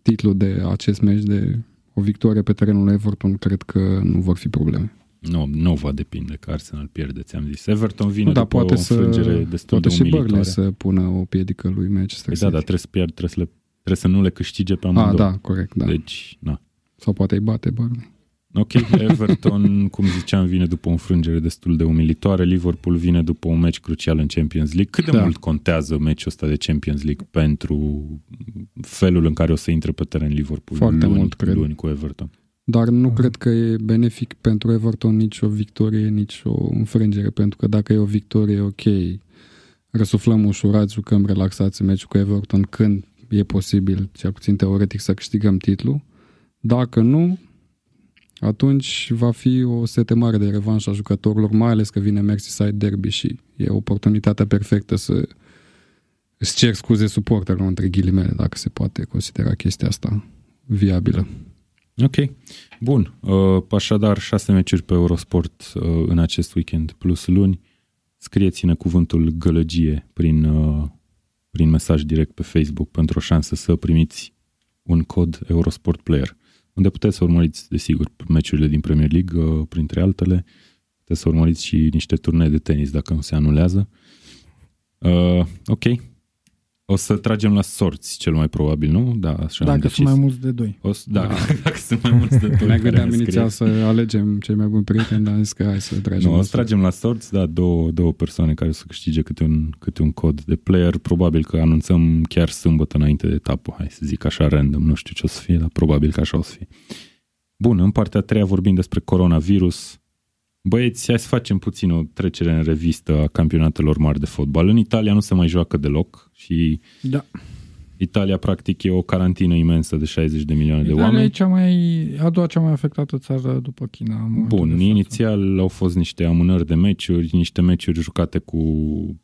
titlul de acest meci, de o victorie pe terenul Everton, cred că nu vor fi probleme. Nu, nu va depinde că Arsenal pierde, ți-am zis. Everton vine Nu, dar după poate o să, înfrângere destul poate de și umilitoare. Burnley să pună o piedică lui Manchester Păi City. da, dar trebuie să pierd, trebuie să, le, trebuie să nu le câștige pe A, amândouă. da, corect, da. Deci, na. Sau poate îi bate Burnley. Ok, Everton, cum ziceam, vine după o înfrângere destul de umilitoare. Liverpool vine după un meci crucial în Champions League. Cât de Da. mult contează meciul ăsta de Champions League pentru felul în care o să intre pe teren Liverpool Foarte luni, mult, cred. luni cu Everton? Dar nu Mhm. cred că e benefic pentru Everton nici o victorie, nici o înfrângere, pentru că dacă e o victorie, ok, răsuflăm ușurat, jucăm relaxați în meciul cu Everton când e posibil, cel puțin teoretic, să câștigăm titlul. Dacă nu, atunci va fi o sete mare de revanș a jucătorilor, mai ales că vine Merseyside Derby și e oportunitatea perfectă să îți cer scuze suporterilor între ghilimele, dacă se poate considera chestia asta viabilă. Ok, bun. Uh, așadar, șase meciuri pe Eurosport uh, în acest weekend plus luni. Scrieți-ne cuvântul gălăgie prin, uh, prin mesaj direct pe Facebook pentru o șansă să primiți un cod Eurosport Player, unde puteți să urmăriți, desigur, meciurile din Premier League, uh, printre altele. Puteți să urmăriți și niște turnee de tenis dacă nu se anulează. Uh, ok. O să tragem la sorți, cel mai probabil, nu? Da, așa am Dacă decis. sunt mai mulți de doi. O să, da, dacă sunt mai mulți de doi Ne care gândeam ne inițial scrieți. să alegem cei mai buni prieteni, dar am zis că hai să tragem. Nu, o la să tragem la sorți, da, două, două persoane care o să câștige câte un, câte un cod de player. Probabil că anunțăm chiar sâmbătă înainte de etapă, hai să zic așa random, nu știu ce o să fie, dar probabil că așa o să fie. Bun, în partea a treia vorbim despre coronavirus. Băieți, hai să facem puțin o trecere în revistă a campionatelor mari de fotbal. În Italia nu se mai joacă deloc și Da. Italia practic e o carantină imensă de 60 de milioane de Italia oameni. e cea mai, a doua cea mai afectată țară după China. în momentul de Bun, față. inițial au fost niște amânări de meciuri, niște meciuri jucate cu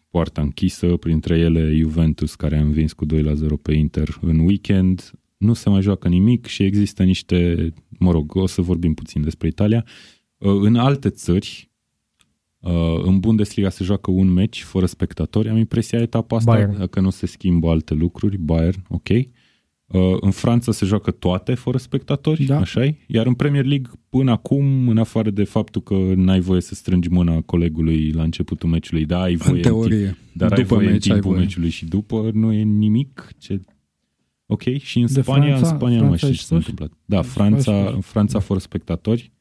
poarta închisă, printre ele Juventus care a învins cu 2 la 0 pe Inter în weekend. Nu se mai joacă nimic și există niște, mă rog, o să vorbim puțin despre Italia. Uh, În alte țări, uh, în Bundesliga se joacă un meci fără spectatori. Am impresia etapa asta Bayern. că nu se schimbă alte lucruri. Bayern, ok. Uh, În Franța se joacă toate fără spectatori, Da. așa Iar în Premier League, până acum, în afară de faptul că n-ai voie să strângi mâna colegului la începutul meciului, da, ai voie În teorie. dar ai După voie în meci ai timpul voie. meciului și după, nu e nimic. Ce... Ok, și în De Spania, Franța- în Spania nu mai Franța știu ai ce s-a spus? întâmplat. Da, Ai Franța, spus. în Franța fără spectatori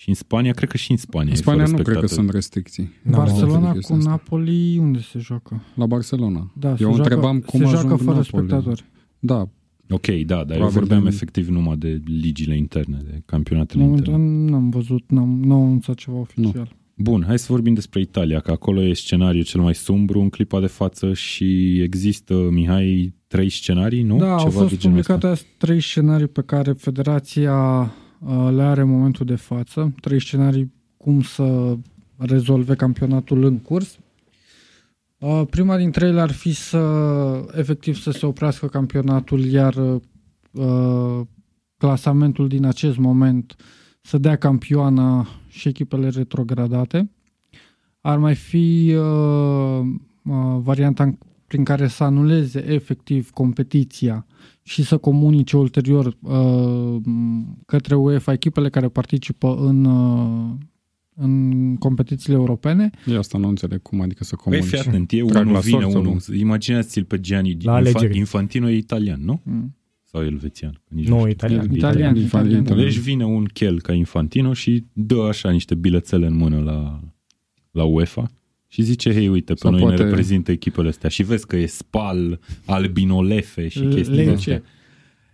și în Spania, cred că și în Spania În e Spania fără nu cred că spectatori. sunt restricții. N-am auzit Barcelona de cu chestia asta. Napoli, unde se joacă? La Barcelona. Da, se Eu joacă, întrebam cum se ajung joacă fără Napoli. spectatori. Da, Ok, da, dar eu Probabil vorbeam de- efectiv numai de ligile interne, de În campionatele momentul interne. n-am văzut, n-am, n-am anunțat ceva oficial. Bun, hai să vorbim despre Italia, că acolo e scenariul cel mai sumbru în clipa de față și există, Mihai, trei scenarii, nu? Da, au Ceva fost de genul ăsta. publicate azi trei scenarii pe care federația uh, le are în momentul de față. Trei scenarii cum să rezolve campionatul în curs. Uh, Prima dintre ele ar fi să efectiv să se oprească campionatul, iar uh, clasamentul din acest moment să dea campioana și echipele retrogradate. Ar mai fi uh, uh, varianta în prin care să anuleze efectiv competiția și să comunice ulterior uh, către UEFA echipele care participă în, uh, în competițiile europene. eu asta nu înțeleg cum, adică să Păi comunici. fii atent, e Trag unul, la vine sorți, unul. nu? Imaginați-l pe Gianni La Infa- alegeri. Infantino e italian, nu? Mm. Sau elvețian? Că nici Nu, știu. italian. Italian, Infan- italian. italian. Deci vine un chel ca Infantino și dă așa niște bilețele în mână la, la UEFA și zice, hei, uite, pe Sau noi poate- ne reprezintă echipele astea. Și vezi că e Spal, Albinolefe și Le- chestii de Lecce. astea.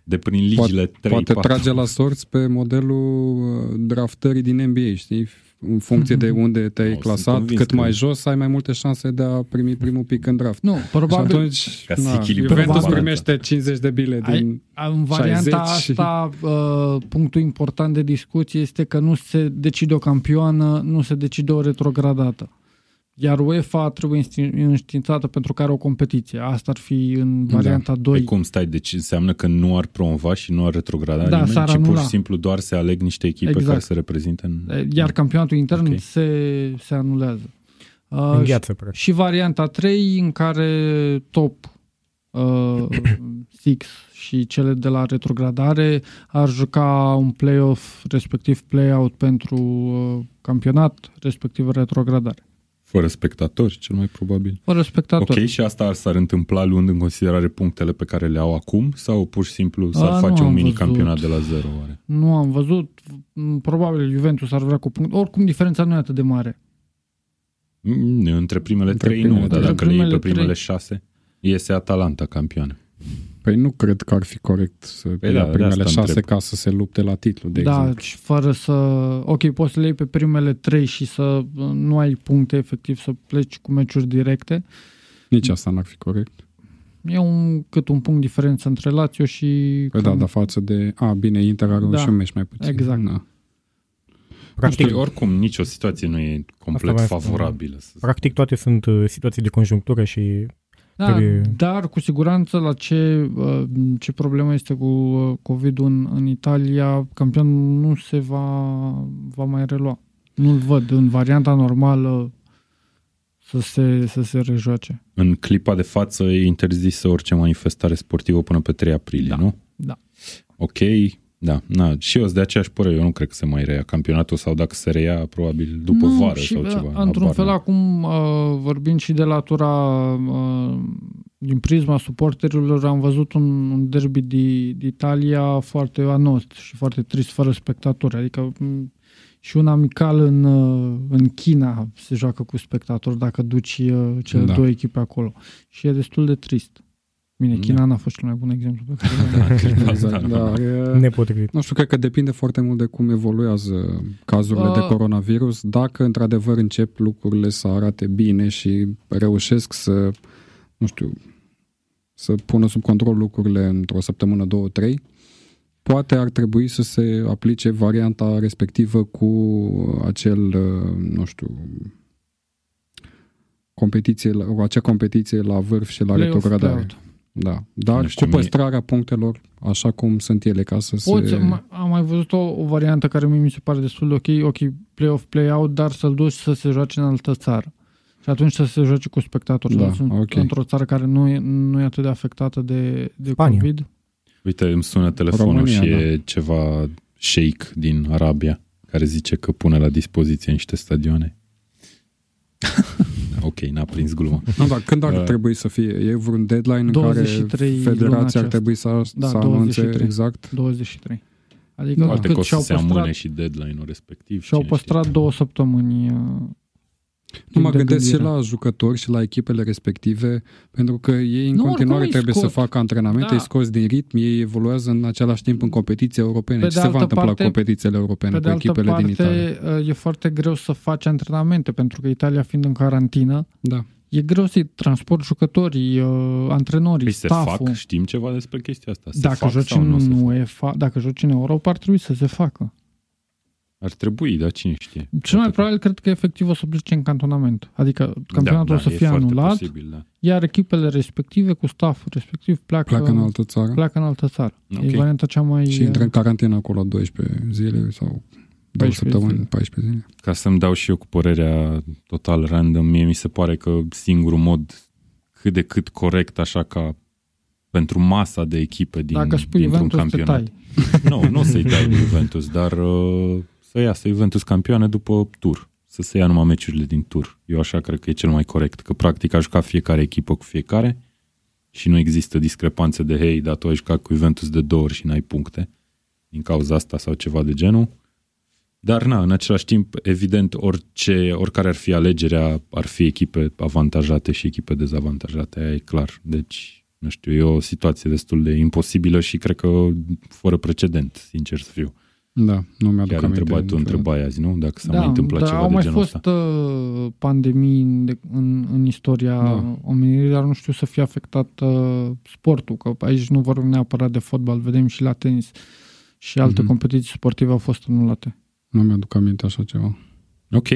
de prin ligile 3 Poate 4. trage la sorți pe modelul uh, draftării din NBA, știi? În funcție de unde te-ai O, sunt clasat, convins cât că- mai jos, ai mai multe șanse de a primi primul pick în draft. Nu, Și probabil atunci, Ca să na, echilibrezi Juventus balanța. primește 50 de bile Ai- din... în varianta 60. asta uh, punctul important de discuție este că nu se decide o campioană, nu se decide o retrogradată. Iar UEFA trebuie însti- înștiințată pentru că are o competiție. Asta ar fi în varianta Păi 2. cum stai? Deci înseamnă că nu ar promova și nu ar retrograda Da, nimeni, s-ar ci pur anula. și simplu doar se aleg niște echipe Exact. care se reprezintă în... Iar campionatul intern Ok. se, se anulează. Uh, Îngheață, practic. și varianta 3 în care top uh, 6 și cele de la retrogradare ar juca un play-off, respectiv play-out pentru uh, campionat, respectiv retrogradare. Fără spectatori, cel mai probabil. Fără spectatori. Ok, și asta ar s-ar întâmpla luând în considerare punctele pe care le au acum sau pur și simplu s-ar A, nu face un am mini-campionat de văzut. la zero, oare? Nu am văzut, m, probabil Juventus ar vrea cu punct. Oricum diferența nu e atât de mare. Mm, Între primele Între trei primele nu, dar trei. dacă le iei pe Primele primele trei. șase, iese Atalanta campioană. Păi nu cred că ar fi corect să Păi păi da, ia de primele asta șase întreb. ca să se lupte la titlu, de da, exemplu. și fără să... Ok, poți să le iei pe primele trei și să uh, nu ai puncte, efectiv, să pleci cu meciuri directe. Nici asta n-ar fi corect. E un, cât un punct diferență între Lazio și... Păi da, dar față de... A, bine, Inter are Da, și un meci mai puțin. exact. Da. Practic, Știi, oricum, nicio situație nu e complet Asta mai spun, favorabilă. Să zic. practic toate sunt uh, situații de conjunctură și Da, Trebuie- dar cu siguranță la ce, uh, ce problemă este cu uh, COVID-ul în, în Italia, campionul nu se va, va mai relua. Nu-l văd în varianta normală să se, să se rejoace. În clipa de față e interzisă orice manifestare sportivă până pe 3 aprilie, Da. nu? Da. Ok, da, na, și eu sunt de aceeași părere, eu nu cred că se mai reia campionatul sau dacă se reia, probabil după nu, vară și, sau uh, ceva. Într-un habar fel, n-am. acum, uh, vorbind și de latura uh, din prisma suporterilor, am văzut un, un derby de, de Italia foarte anost și foarte trist, fără spectatori. Adică m, și un amical în, uh, în China se joacă cu spectatori dacă duci uh, cele Da. două echipe acolo. Și e destul de trist. Bine, Da. China n-a fost cel mai bun exemplu pe care l-am Clipa asta, Exact, da. dar e- nepotrivit. Nu știu, cred că depinde foarte mult de cum evoluează cazurile Uh. de coronavirus. Dacă într-adevăr încep lucrurile să arate bine și reușesc să, nu știu, să pună sub control lucrurile într-o săptămână, două, trei, poate ar trebui să se aplice varianta respectivă cu acel, uh, nu știu, competiție, la- cu acea competiție la vârf și la Play-off, retrogradare. Play-out. Da, dar Nu știu, cu mie- păstrarea punctelor așa cum sunt ele, ca să Poți, se... am, am mai văzut o, o variantă care mie mi se pare destul de ok, ok, play-off, play-out, dar să-l duci să se joace în altă țară. Și atunci să se joace cu spectatori. Da, Sunt ok. Într-o țară care nu e, nu e atât de afectată de, de Spania. COVID. Uite, îmi sună telefonul România, și e ceva sheik din Arabia care zice că pune la dispoziție niște stadioane. ok, n-a prins gluma. Nu, dar când ar Uh, trebui să fie? E vreun deadline în 23 care luna federația ar aceasta. trebui să, Da, să anunțe 23. exact? 23. Adică Da. Poate că cât o să și-au se amâne păstrat, și deadline-ul respectiv. și-au cine păstrat știe. două săptămâni. Uh, Nu mă timp de gândesc și gândire. la jucători și la echipele respective, pentru că ei în Nu, continuare oricum îi trebuie să scot. facă antrenamente, Da. îi scoți din ritm, ei evoluează în același timp în competiții europene. Pe Ce de se va altă întâmpla parte- cu competițiile europene, Pe cu de altă echipele din Italia? parte, uh, e foarte greu să faci antrenamente, pentru că Italia fiind în carantină, Da. e greu să-i transport jucătorii, uh, antrenorii, Păi se stafful. fac, știm ceva despre chestia asta. Se Dacă fac joci, sau nu se în fac? UEFA, dacă joci în Europa, ar trebui să se facă. Ar trebui, dar cine știe. Cel mai Poate- probabil cred că efectiv o să plece în cantonament. Adică campionatul da, o să e fie foarte anulat, Posibil, da. iar echipele respective cu stafful respectiv pleacă, Pleacă în altă țară pleacă în altă țară. Ok. E varianta cea mai... și intră în carantină acolo 12 zile sau 2 14 săptămâni, zile. 14 zile. Ca să-mi dau și eu cu părerea total random, mie mi se pare că singurul mod cât de cât corect, așa ca pentru masa de echipe din, Dacă spui dintr-un Juventus, te campionat. tai. Nu, nu o să-i dai lui Juventus, dar uh, să iasă Juventus campioane după tur. Să se ia numai meciurile din tur. Eu așa cred că e cel mai corect, că practic a jucat fiecare echipă cu fiecare și nu există discrepanțe de hei, dar tu ai jucat cu Juventus de două ori și n-ai puncte din cauza asta sau ceva de genul. Dar na, în același timp, evident, orice, oricare ar fi alegerea, ar fi echipe avantajate și echipe dezavantajate, aia e clar. Deci, Nu știu, e o situație destul de imposibilă și cred că fără precedent, sincer să fiu. Da, nu mi-aduc Chiar aminte. întrebai tu niciodată. întrebai azi, nu? Dacă s-a da, mai întâmplat da, ceva au de mai genul fost ăsta. uh, pandemii în, în, în istoria Da. omenirii, dar nu știu să fie afectat uh, sportul, că aici nu vorbim neapărat de fotbal, vedem și la tenis și alte Mhm. competiții sportive au fost anulate. Nu mi-aduc aminte așa ceva. Ok,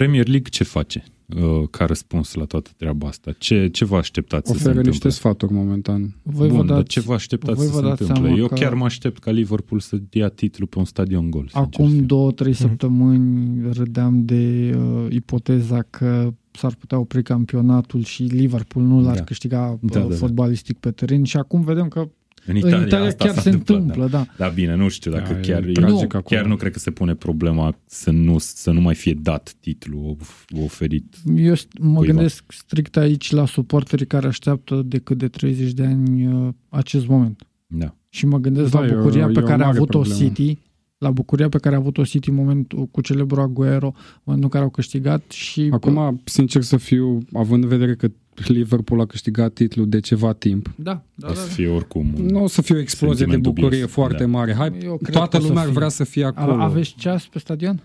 Premier League ce face uh, ca răspuns la toată treaba asta? Ce, ce vă așteptați să se Oferă întâmple? niște sfaturi momentan. Voi Bun, vă dar dați, ce vă așteptați voi să vă se dați întâmple? seama Eu că- chiar mă aștept ca Liverpool să ia titlul pe un stadion gol. sincer să Acum fiu. două, trei Mhm. săptămâni râdeam de uh, ipoteza că s-ar putea opri campionatul și Liverpool nu l-ar Da. câștiga Da, da, da, da. fotbalistic pe teren și acum vedem că În Italia, în Italia asta chiar s-a se întâmplă, da. Da, bine, nu știu dacă Da, e chiar... tragic eu, acum. chiar nu cred că se pune problema să nu, să nu mai fie dat titlul oferit. Eu st- mă Cuiva. gândesc strict aici la suporterii care așteaptă decât de 30 de ani uh, acest moment. Da. Și mă gândesc Da, la e o- bucuria e pe o care a mare avut-o problemă. City, la bucuria pe care a avut-o City în momentul cu celebrul Aguero, în momentul în care au câștigat și Acum, sincer să fiu, având în vedere că Liverpool a câștigat titlul de ceva timp, da, da, O da, să da. fie oricum... nu o să fie o explozie de Sentiment bucurie dubios, foarte da. mare. Hai, Eu cred toată că o să lumea ar fie. vrea să fie acolo. A- Aveți ceas pe stadion?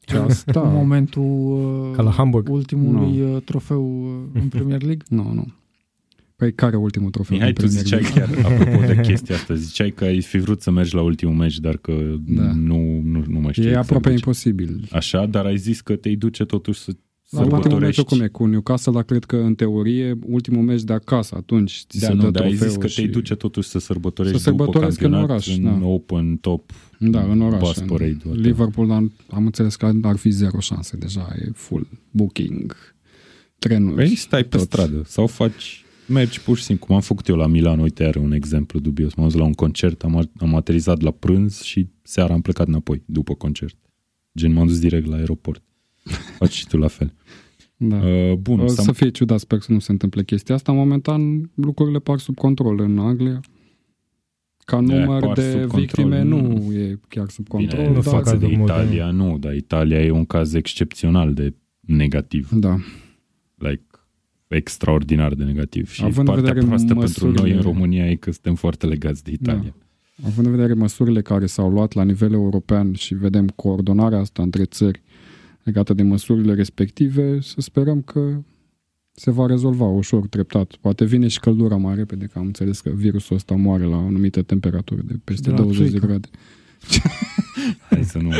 Ceas, În da. momentul uh, Ca la Hamburg. ultimului uh, trofeu uh, în Premier League? Nu, nu. Păi care e ultimul trofeu? Mihai, din tu Premier ziceai League? chiar, apropo de chestia asta, ziceai că ai fi vrut să mergi la ultimul meci, dar că Da. nu, nu, nu mai știu E exact aproape de ce. imposibil. Așa, dar ai zis că te-ai duce totuși să La ultimul meci sărbătorești. cum e cu Newcastle, dar cred că în teorie ultimul meci de acasă, atunci ți Da, se nu, dă dar ai zis trofeul că și... te-ai duce totuși să sărbătorești Să după sărbătoresc în campionat, oraș, în da. Open, top, Da, în oraș. bus în parade. whatever. Liverpool am, am înțeles că ar fi zero șanse deja, e full booking, trenuri. Păi stai pe tot. stradă sau faci, mergi pur și simplu, cum am făcut eu la Milan, uite, are un exemplu dubios. M-am dus la un concert, am, am aterizat la prânz și seara am plecat înapoi, după concert. Gen, m-am dus direct la aeroport. Faci și tu la fel. Da. Uh, bun, o s-a- să fie ciudat, sper să nu se întâmple chestia asta. Momentan lucrurile par sub control în Anglia. Ca număr par de sub control. victime nu e chiar sub control. Bine, nu în fac față de cazuri multe, Italia, nu, dar Italia e un caz excepțional de negativ. Da. Like, extraordinar de negativ. Și Având în partea vedere proastă pentru măsurile- noi în România e că suntem foarte legați de Italia. Având în vedere măsurile care s-au luat la nivel european și vedem coordonarea asta între țări legată de măsurile respective, să sperăm că se va rezolva ușor, treptat. Poate vine și căldura mai repede, că am înțeles că virusul ăsta moare la o anumită temperatură de peste De la 20 de țuică. grade. Hai să nu...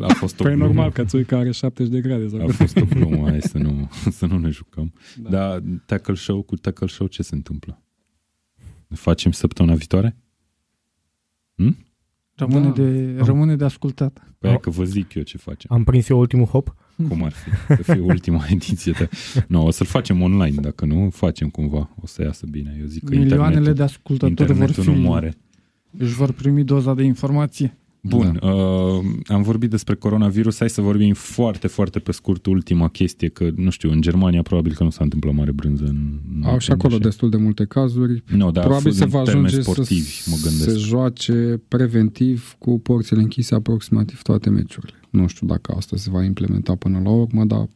A fost o Păi e glumă. normal că țuica are 70 de grade. Sau A fost o glumă, hai să nu, să nu ne jucăm. Da. Da. Dar tackle show cu tackle show ce se întâmplă? Ne facem săptămâna viitoare? Rămâne, Da. de, rămâne de ascultat. Păi hai că vă zic eu ce facem. Am prins eu ultimul hop. Cum ar fi? Să fie ultima ediție. De... Nu, o să-l facem online, dacă nu, facem cumva. O să iasă bine. Eu zic că Milioanele internetul, de ascultători vor internetul fi, nu moare. își vor primi doza de informație. Bun, da. uh, am vorbit despre coronavirus, hai să vorbim foarte, foarte pe scurt ultima chestie, că, nu știu, în Germania probabil că nu s-a întâmplat mare brânză în... Au și în acolo așa. destul de multe cazuri. Nu, dar Probabil se în va termeni ajunge sportivi, să mă gândesc. se joace preventiv cu porțile închise aproximativ toate meciurile. Nu știu dacă asta se va implementa până la urmă, dar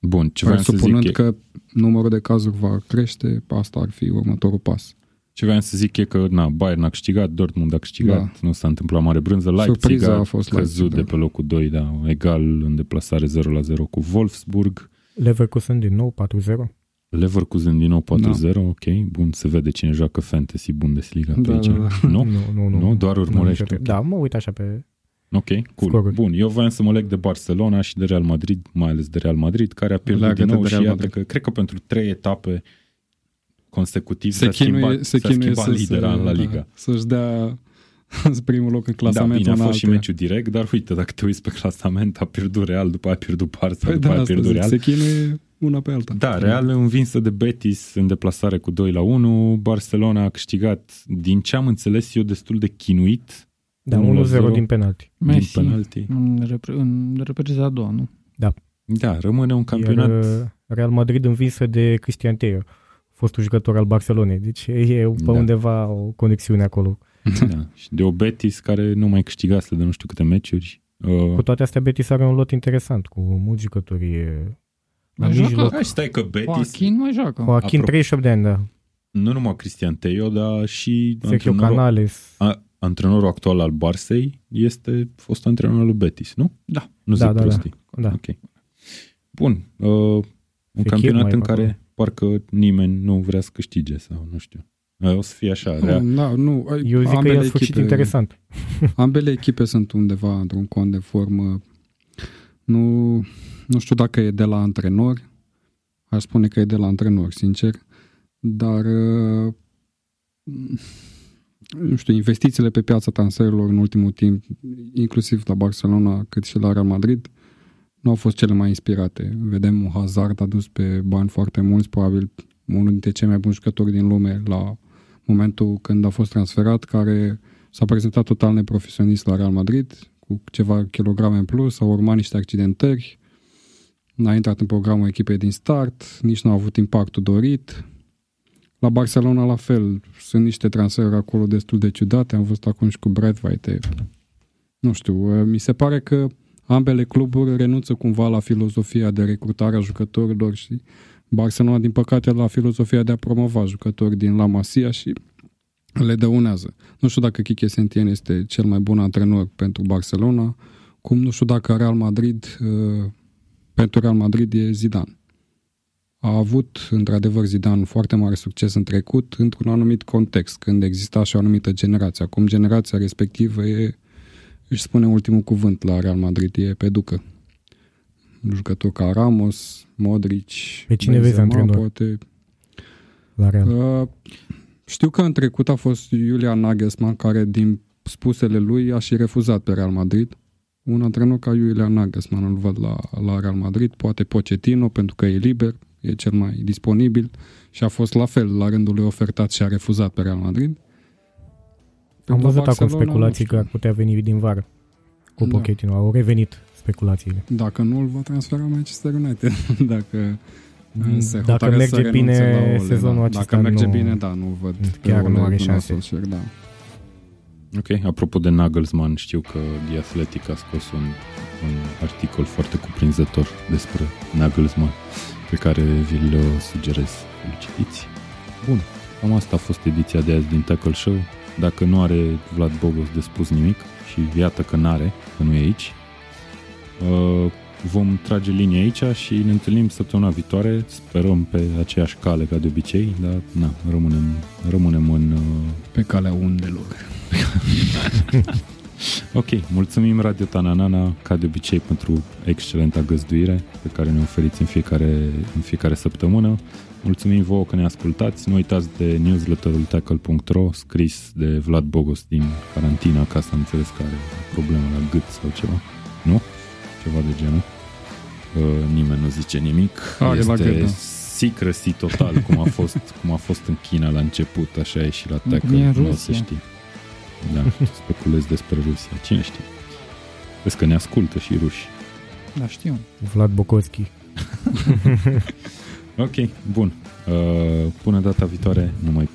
Bun, ce vreau să zic presupunând e, că numărul de cazuri va crește, asta ar fi următorul pas. Ce vreau să zic e că na, Bayern a câștigat, Dortmund a câștigat, Da. nu s-a întâmplat mare brânză, Leipzig Surpriza a, a fost căzut Leipzig, de da. pe locul 2, da, egal în deplasare 0 la 0 cu Wolfsburg, Leverkusen din nou 4-0. Leverkusen din nou 4-0, Da. ok, bun, se vede cine joacă Fantasy Bundesliga pe Da, aici. da, da. Nu? Nu, nu, nu. Nu? Doar urmărești, Nu, ok. Da, mă uit așa pe... Ok, cool. Scoruri. Bun, eu voiam să mă leg de Barcelona și de Real Madrid, mai ales de Real Madrid, care a pierdut Leagă-te din nou de și Real iată Madrid. că, cred că pentru trei etape consecutiv Se s-a chinuie, schimbat, se s-a chinuie schimbat să, lidera să, în La da, Liga. să-și dea primul loc în Da, clasament. bine, a în fost și alte- meciul direct, dar uite, dacă te uiți pe clasament, a pierdut Real, după aia a pierdut Barça, Păi după da, aia a asta pierdut zic, Real. se chinuie una pe alta. Da, Real învinsă de Betis în deplasare cu 2 la 1, Barcelona a câștigat, din ce am înțeles eu, destul de chinuit Da, 1-0 1-0 din penalti. Messi, din penalti. în, repre- în repriza a doua, nu? Da, rămâne un campionat Iar uh, Real Madrid învinsă de Cristian Teo, fostul jucător al Barcelonei. Deci e pe Da. undeva o conexiune acolo. Da. Și de o Betis care nu mai câștigase de nu știu câte meciuri. Uh, Cu toate astea, Betis are un lot interesant, cu mulți jucători e, La Mai mijloc. joacă? Hai, stai că Betis, Joaquin mai joacă. Joaquin, Apropo. 38 de ani, da. nu numai Cristian Teo, dar și Sergio antrenorul, Canales. a, antrenorul actual al Barsei este fost antrenor al lui Betis, nu? Da. Nu zic Da, da, da. prostii. Da. Ok. Bun. Uh, un Fekir campionat mai în e care acolo. Parcă nimeni nu vrea să câștige sau nu știu. Uh, O să fie așa, rea. Da, nu, Eu zic că e ambele în sfârșit echipe- interesant. Ambele echipe sunt undeva într-un cont de formă. Nu, nu știu dacă e de la antrenor. Aș spune că e de la antrenor, sincer. Dar uh, nu știu, investițiile pe piața transferurilor în ultimul timp, inclusiv la Barcelona cât și la Real Madrid, nu au fost cele mai inspirate. Vedem un Hazard adus pe bani foarte mulți, probabil unul dintre cei mai buni jucători din lume la momentul când a fost transferat, care s-a prezentat total neprofesionist la Real Madrid, cu ceva kilograme în plus, au urmat niște accidentări, n-a intrat în programul echipei din start, nici nu a avut impactul dorit. La Barcelona la fel, sunt niște transferuri acolo destul de ciudate, am văzut acum și cu Bradwaite. Nu știu, mi se pare că ambele cluburi renunță cumva la filozofia de recrutare a jucătorilor și Barcelona, din păcate, la filozofia de a promova jucători din La Masia și le dăunează. Nu știu dacă Quique Sentien este cel mai bun antrenor pentru Barcelona, cum nu știu dacă Real Madrid, uh, pentru Real Madrid e Zidane. A avut, într-adevăr, Zidane foarte mare succes în trecut, într-un anumit context, când exista și o anumită generație. Acum generația respectivă e, își spune ultimul cuvânt la Real Madrid, e pe ducă. Jucători ca Ramos, Modric, Pe cine vezi antrenor? poate, La Real. Uh, știu că în trecut a fost Julian Nagelsmann care din spusele lui a și refuzat pe Real Madrid. Un antrenor ca Julian Nagelsmann îl văd la, la Real Madrid, poate Pochettino pentru că e liber, e cel mai disponibil și a fost la fel la rândul lui ofertat și a refuzat pe Real Madrid. Am La văzut acum Barcelona, speculații nu că ar putea veni din vară cu Da. Pochettino. Au revenit speculațiile. Dacă nu, îl va transfera Manchester United. Dacă se Dacă hotără merge să renunțe bine la Ole, sezonul da. acesta, Dacă merge nu- bine, da, nu văd pe chiar nu Ole are Gunnar șanse. Solskjaer, da. Ok, apropo de Nagelsmann, știu că The Athletic a scos un, un articol foarte cuprinzător despre Nagelsmann, pe care vi-l uh, sugerez să-l citiți. Bun, cam asta a fost ediția de azi din Tackle Show. Dacă nu are Vlad Bogos de spus nimic, și iată că n-are, că nu e aici, uh, vom trage linia aici și ne întâlnim săptămâna viitoare, sperăm pe aceeași cale ca de obicei, dar na, rămânem, rămânem în... Uh, Pe calea undelor. Ok, mulțumim Radio Tananana ca de obicei pentru excelenta găzduire pe care ne oferiți în fiecare, în fiecare săptămână. Mulțumim vouă că ne ascultați. Nu uitați de newsletterul tackle.ro scris de Vlad Bogos din carantina ca să înțeles că are probleme la gât sau ceva. Nu? Ceva de genul. Uh, nimeni nu zice nimic. Are la este gât, da. secrecy total, cum a, fost, cum a fost în China la început, așa e și la Cum e tackle. în Nu o Rusia. să știi. Da, speculez despre Rusia. Cine știe? Vezi că ne ascultă și ruși. Da, știu. Vlad Bokovski. Ok, bun. Uh, până data viitoare, numai